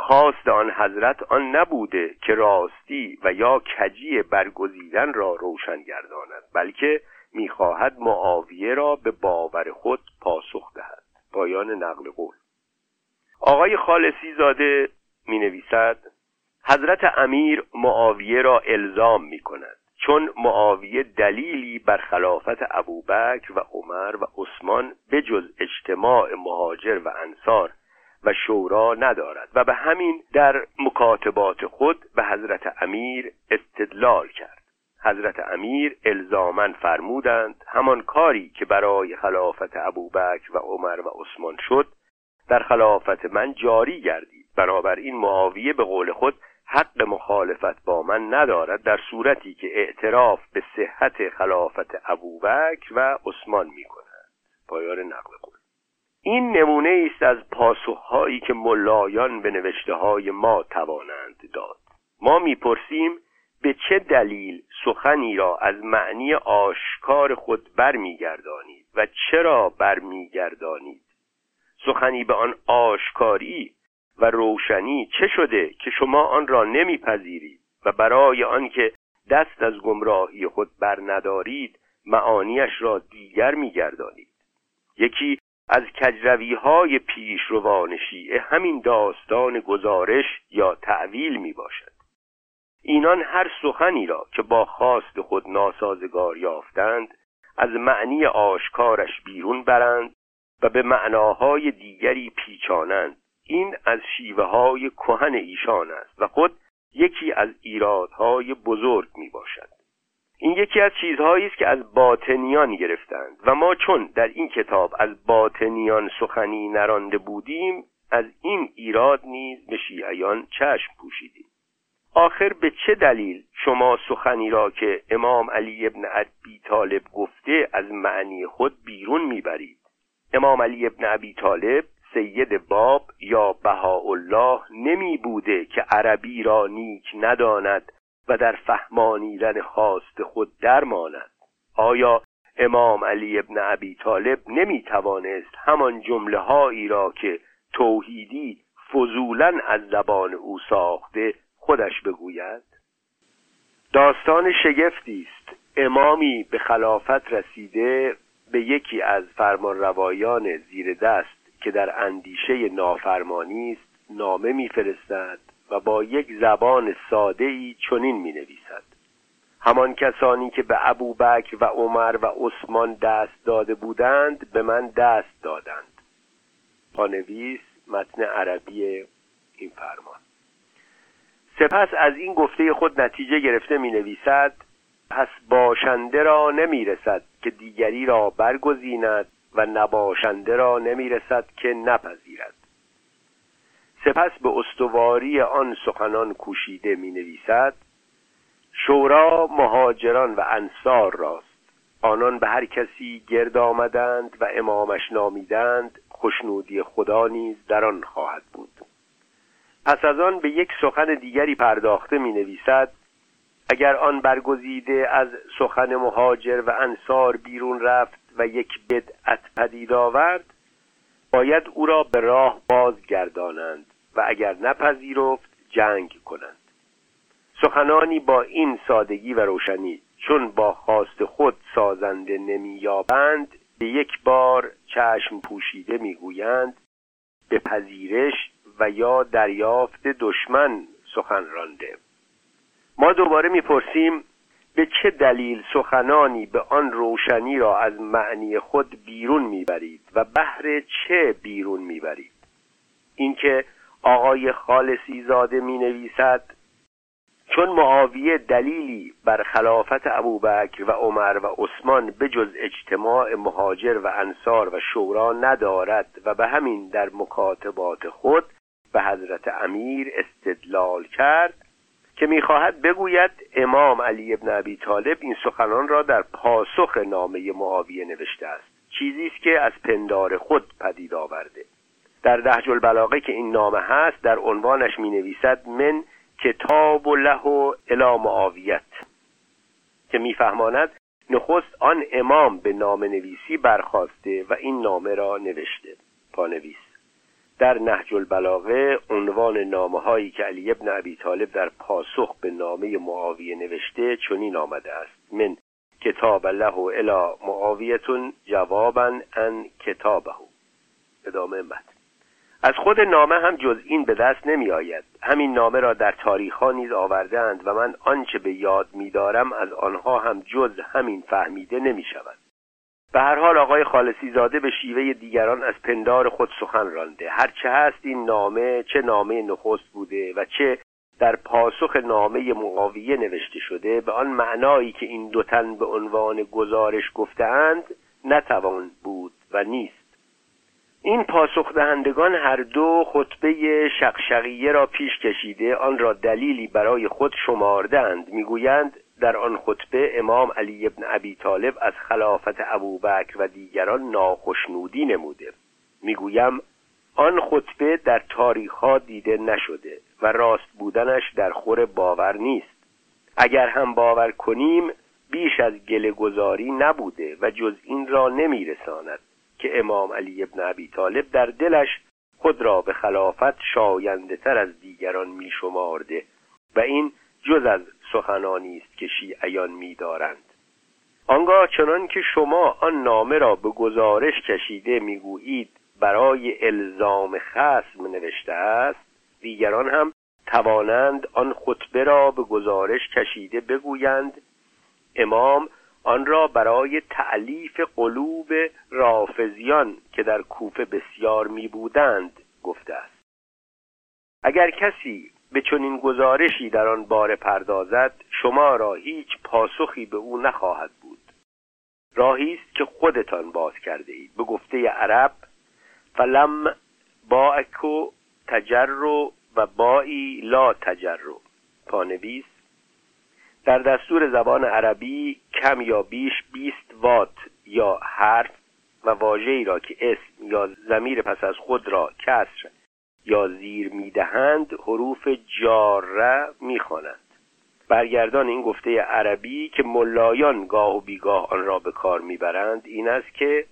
خواست آن حضرت آن نبوده که راستی و یا کجی برگزیدن را روشن گرداند بلکه می‌خواهد معاویه را به باور خود پاسخ دهد. پایان نقل قول. آقای خالصی زاده می نویسد حضرت امیر معاویه را الزام می کند چون معاویه دلیلی بر خلافت ابوبکر و عمر و عثمان بجز اجتماع مهاجر و انصار و شورا ندارد و به همین در مکاتبات خود به حضرت امیر استدلال کرد. حضرت امیر الزامن فرمودند همان کاری که برای خلافت ابوبکر و عمر و عثمان شد در خلافت من جاری گردید. بنابراین معاویه به قول خود حق مخالفت با من ندارد در صورتی که اعتراف به صحت خلافت ابوبکر و عثمان می کند پایان نقل این نمونه است از پاسخهایی که ملایان به نوشته های ما توانند داد. ما می‌پرسیم به چه دلیل سخنی را از معنی آشکار خود برمیگردانید و چرا برمیگردانید؟ سخنی به آن آشکاری و روشنی چه شده که شما آن را نمیپذیرید و برای آنکه دست از گمراهی خود بر ندارید معانیش را دیگر میگردانید؟ یکی از کجروی های پیشروان شیعه همین داستان گزارش یا تعویل می باشد اینان هر سخنی را که با خواست خود ناسازگار یافتند از معنی آشکارش بیرون برند و به معناهای دیگری پیچانند. این از شیوه های کهن ایشان است و خود یکی از ایرادهای بزرگ می باشد این یکی از چیزهایی است که از باطنیان گرفتند. و ما چون در این کتاب از باطنیان سخنی نرانده بودیم از این ایراد نیز به شیعیان چشم پوشیدیم. آخر به چه دلیل شما سخنی را که امام علی ابن ابی طالب گفته از معنی خود بیرون می‌برید؟ امام علی ابن ابی طالب سید باب یا بهاءالله نمی بوده که عربی را نیک نداند و در فهمانیدن خواست خود درماند آیا امام علی ابن ابی طالب نمی توانست همان جمله هایی را که توحیدی فضولا از زبان او ساخته خودش بگوید؟ داستان شگفتی است. امامی به خلافت رسیده به یکی از فرمانروایان زیر دست که در اندیشه نافرمانی است نامه میفرستد. و با یک زبان ساده ای چنین می نویسد همان کسانی که به ابوبکر و عمر و عثمان دست داده بودند به من دست دادند. پانویس متن عربی این فرمان. سپس از این گفته خود نتیجه گرفته می نویسد پس باشنده را نمی رسد که دیگری را برگزیند و نباشنده را نمی رسد که نپذیرد. سپس به استواری آن سخنان کوشیده می نویسد شورا مهاجران و انصار راست. آنان به هر کسی گرد آمدند و امامش نامیدند خوشنودی خدا نیز در آن خواهد بود. پس از آن به یک سخن دیگری پرداخته می نویسد اگر آن برگزیده از سخن مهاجر و انصار بیرون رفت و یک بدعت پدید آورد باید او را به راه بازگردانند. و اگر نپذیرفت جنگ کنند. سخنانی با این سادگی و روشنی چون با خواست خود سازنده نمییابند به یک بار چشم پوشیده می‌گویند به پذیرش و یا دریافت دشمن سخن رانده. ما دوباره می‌پرسیم به چه دلیل سخنانی به آن روشنی را از معنی خود بیرون می‌برید و بهر چه بیرون می‌برید؟ اینکه آقای خالصی زاده می نویسد چون معاویه دلیلی بر خلافت ابوبکر و عمر و عثمان بجز اجتماع مهاجر و انصار و شورا ندارد و به همین در مکاتبات خود به حضرت امیر استدلال کرد که می‌خواهد بگوید امام علی ابن ابی طالب این سخنان را در پاسخ نامه معاویه نوشته است. چیزی است که از پندار خود پدید آورده. در دهج البلاغه که این نامه هست در عنوانش می نویسد من کتاب و له و الی معاویت که میفهماند نخست آن امام به نام نویسی برخواسته و این نامه را نوشته. پانویس. در نهج البلاغه عنوان نامه هایی که علی ابن ابی طالب در پاسخ به نامه معاویه نوشته چنین آمده است. من کتاب له الی معاویتون جوابا ان کتابه. ادامه متن از خود نامه هم جز این به دست نمی آید همین نامه را در تاریخ ها نیز آوردهاند و من آنچه به یاد می دارم از آنها هم جز همین فهمیده نمی شود به هر حال آقای خالصی زاده به شیوه دیگران از پندار خود سخن رانده. هرچه هست این نامه چه نامه نخست بوده و چه در پاسخ نامه معاویه نوشته شده به آن معنایی که این دو تن به عنوان گزارش گفتهاند نتوان بود و نیست. این پاسخ دهندگان هر دو خطبه شقشقیه را پیش کشیده آن را دلیلی برای خود شماردند می‌گویند در آن خطبه امام علی ابن ابی طالب از خلافت ابوبکر و دیگران ناخشنودی نموده. می‌گویم آن خطبه در تاریخ ها دیده نشده و راست بودنش در خور باور نیست. اگر هم باور کنیم بیش از گله گذاری نبوده و جز این را نمیرساند. که امام علی ابن ابی طالب در دلش خود را به خلافت شاینده تر از دیگران می شمارده و این جز از سخنانی است که شیعیان می دارند آنگاه چنان که شما آن نامه را به گزارش کشیده می‌گویید برای الزام خصم نوشته است دیگران هم توانند آن خطبه را به گزارش کشیده بگویند امام آن را برای تعلیف قلوب رافزیان که در کوفه بسیار می بودند گفته است. اگر کسی به چنین گزارشی در آن باره پردازد شما را هیچ پاسخی به او نخواهد بود. راهی است که خودتان باز کرده اید. به گفته عرب فلم باکو تجرو و بایی لا تجرو. پانویس در دستور زبان عربی کم یا بیش 20 وات یا حرف و واژه‌ای را که اسم یا زمیر پس از خود را کسر یا زیر می‌دهند حروف جاره می‌خوانند. برگردان این گفته عربی که ملایان گاه و بیگاه آن را به کار می‌برند این است که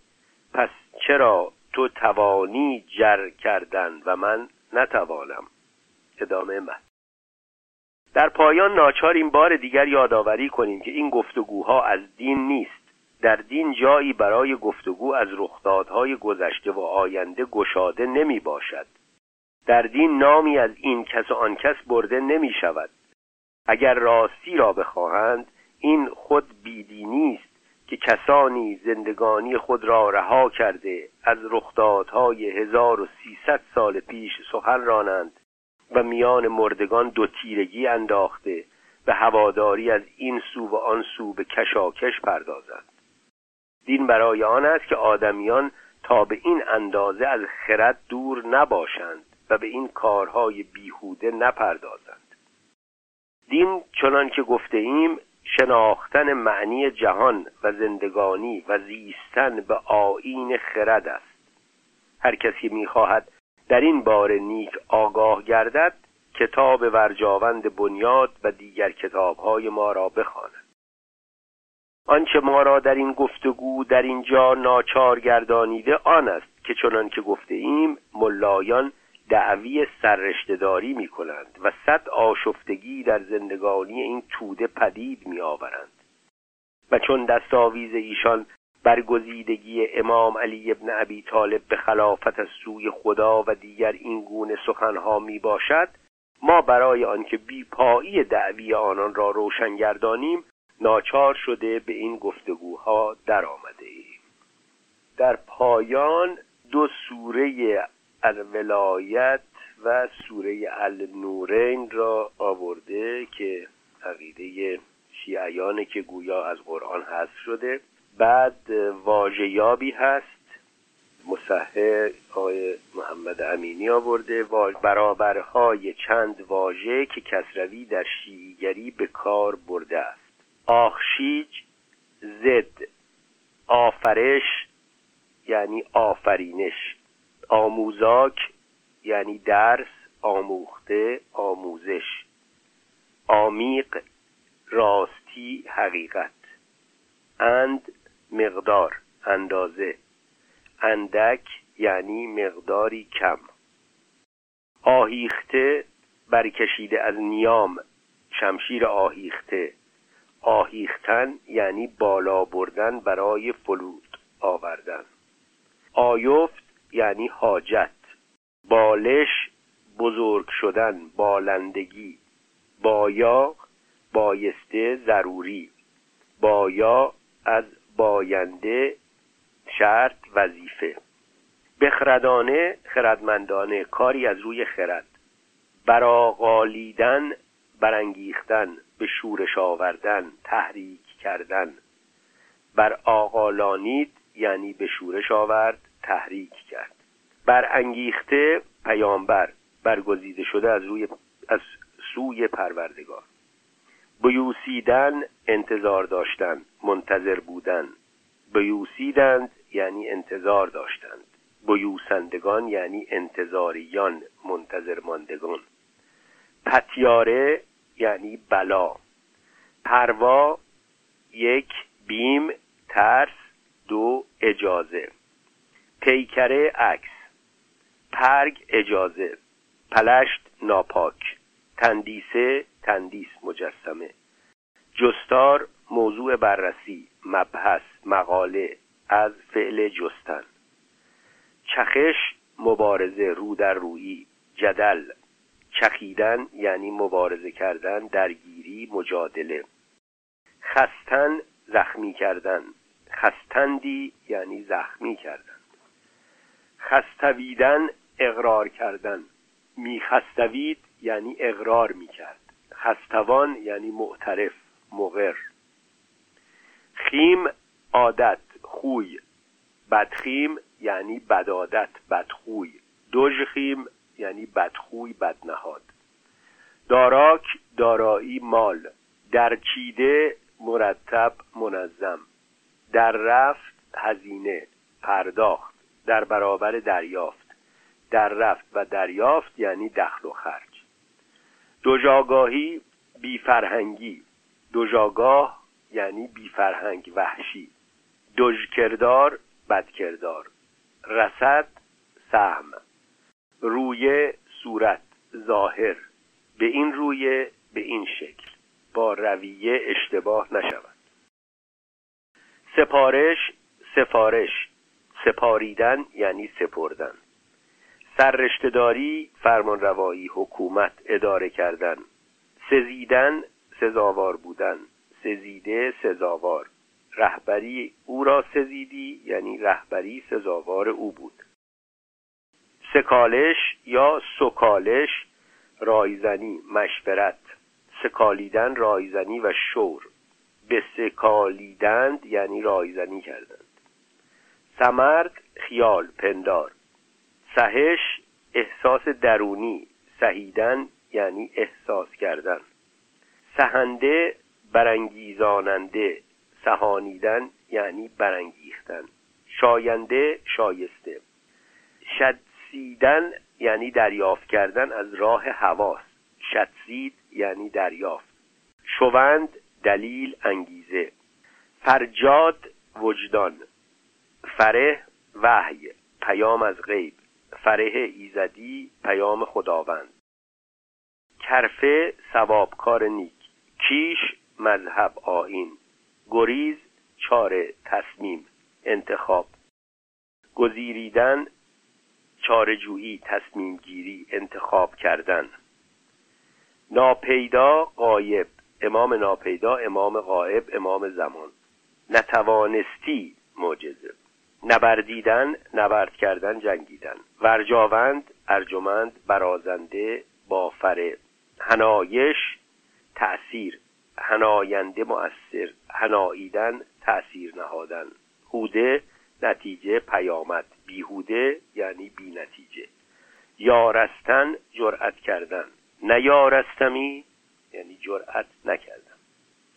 پس چرا تو توانی جر کردن و من نتوانم؟ ادامه من. در پایان ناچار این بار دیگر یادآوری کنیم که این گفتگوها از دین نیست. در دین جایی برای گفتگو از رخدادهای گذشته و آینده گشاده نمی باشد. در دین نامی از این کس و آن کس برده نمی شود. اگر راستی را بخواهند این خود بیدینی است که کسانی زندگانی خود را رها کرده از رخدادهای 1300 سال پیش سخن رانند. و میان مردگان دو تیرگی انداخته به هواداری از این سو و آن سو به کشاکش پردازند دین برای آن است که آدمیان تا به این اندازه از خرد دور نباشند و به این کارهای بیهوده نپردازند. دین چنان که گفته ایم شناختن معنی جهان و زندگانی و زیستن به آیین خرد است. هر کسی می‌خواهد در این بار نیک آگاه گردد کتاب ورجاوند بنیاد و دیگر کتابهای ما را بخواند. آنچه ما را در این گفتگو در اینجا ناچار گردانیده آن است که چنان که گفته ایم ملایان دعوی سررشتهداری می کنند و صد آشفتگی در زندگانی این توده پدید می آورند و چون دستاویز ایشان برگزیدگی امام علی ابن ابی طالب به خلافت از سوی خدا و دیگر این گونه سخنها می باشد ما برای آنکه بیپایی دعوی آنان را روشن گردانیم ناچار شده به این گفتگوها در آمده ایم. در پایان دو سوره الولایت و سوره النورین را آورده که عقیده شیعیانه که گویا از قرآن حذف شده. بعد واژیابی هست. مصحح آقای محمد امینی آورده. برابرهای چند واژه که کسروی در شیعیگری به کار برده است. آخشیج زد آفرش یعنی آفرینش. آموزاک یعنی درس آموخته آموزش. آمیق راستی حقیقت. اند مقدار اندازه. اندک یعنی مقداری کم. آهیخته برکشیده از نیام. شمشیر آهیخته. آهیختن یعنی بالا بردن برای فلود آوردن. آیفت یعنی حاجت. بالش بزرگ شدن بالندگی. بایا بایسته ضروری. بایا از باینده شرط وظیفه. بخردانه خردمندانه کاری از روی خرد. براغالیدن برانگیختن به شورش آوردن تحریک کردن. بر آقالانید یعنی به شورش آورد تحریک کرد. برانگیخته پیامبر برگزیده شده از روی از سوی پروردگار. بیوسیدن انتظار داشتن منتظر بودن. بیوسیدند یعنی انتظار داشتند. بیوسندگان یعنی انتظاریان منتظر ماندگان. پتیاره یعنی بلا. پروا یک بیم ترس دو اجازه. پیکره عکس. پرگ اجازه. پلشت ناپاک. تندیسه تندیس مجسمه. جستار موضوع بررسی مبحث مقاله از فعل جستن. چخش مبارزه رو در رویی جدل. چخیدن یعنی مبارزه کردن درگیری مجادله. خستن زخمی کردن. خستندی یعنی زخمی کردن. خستویدن اقرار کردن. میخستوید یعنی اقرار می‌کرد. خستوان یعنی معترف مغر خیم عادت خوی. بدخیم یعنی بدادت بدخوی. دژخیم یعنی بدخوی بدنهاد. داراک دارایی مال. در چیده مرتب منظم. در رفت هزینه. پرداخت. در برابر دریافت. در رفت و دریافت یعنی دخل و خرج. دوجاگاهی بیفرهنگی. دوجاگاه یعنی بیفرهنگ وحشی. دژکردار بدکردار. رسد سهم. روی صورت. ظاهر. به این روی به این شکل. با رویه اشتباه نشود. سپارش سفارش. سپاریدن یعنی سپردن. سررشتهداری فرمانروایی حکومت اداره کردن. سزیدن سزاوار بودن. سزیده سزاوار. رهبری او را سزیدی یعنی رهبری سزاوار او بود. سکالش یا سکالش رایزنی مشورت. سکالیدن رایزنی و شور. به سکالیدند یعنی رایزنی کردند. سمرد خیال پندار. سهش احساس درونی سهیدن یعنی احساس کردن. سهنده برانگیزاننده سهانیدن یعنی برانگیختن. شاینده شایسته. شدسیدن یعنی دریافت کردن از راه حواس. شدسید یعنی دریافت. شوند دلیل انگیزه. فرجاد وجدان. فره وحی. پیام از غیب. فره ایزدی پیام خداوند. کرفه ثوابکار نیک. کیش مذهب آین گریز چاره تصمیم. انتخاب. گزیریدن چارجویی تصمیم گیری انتخاب کردن. ناپیدا قایب امام ناپیدا امام غائب امام زمان. نتوانستی معجزه. نبردیدن نبرد کردن جنگیدن. ورجاوند ارجمند برازنده بافره هنایش تأثیر. هناینده مؤثر. هناییدن تأثیر نهادن. هوده نتیجه پیامد. بیهوده یعنی بی نتیجه یارستن جرأت کردن. نیارستمی یعنی جرأت نکردن.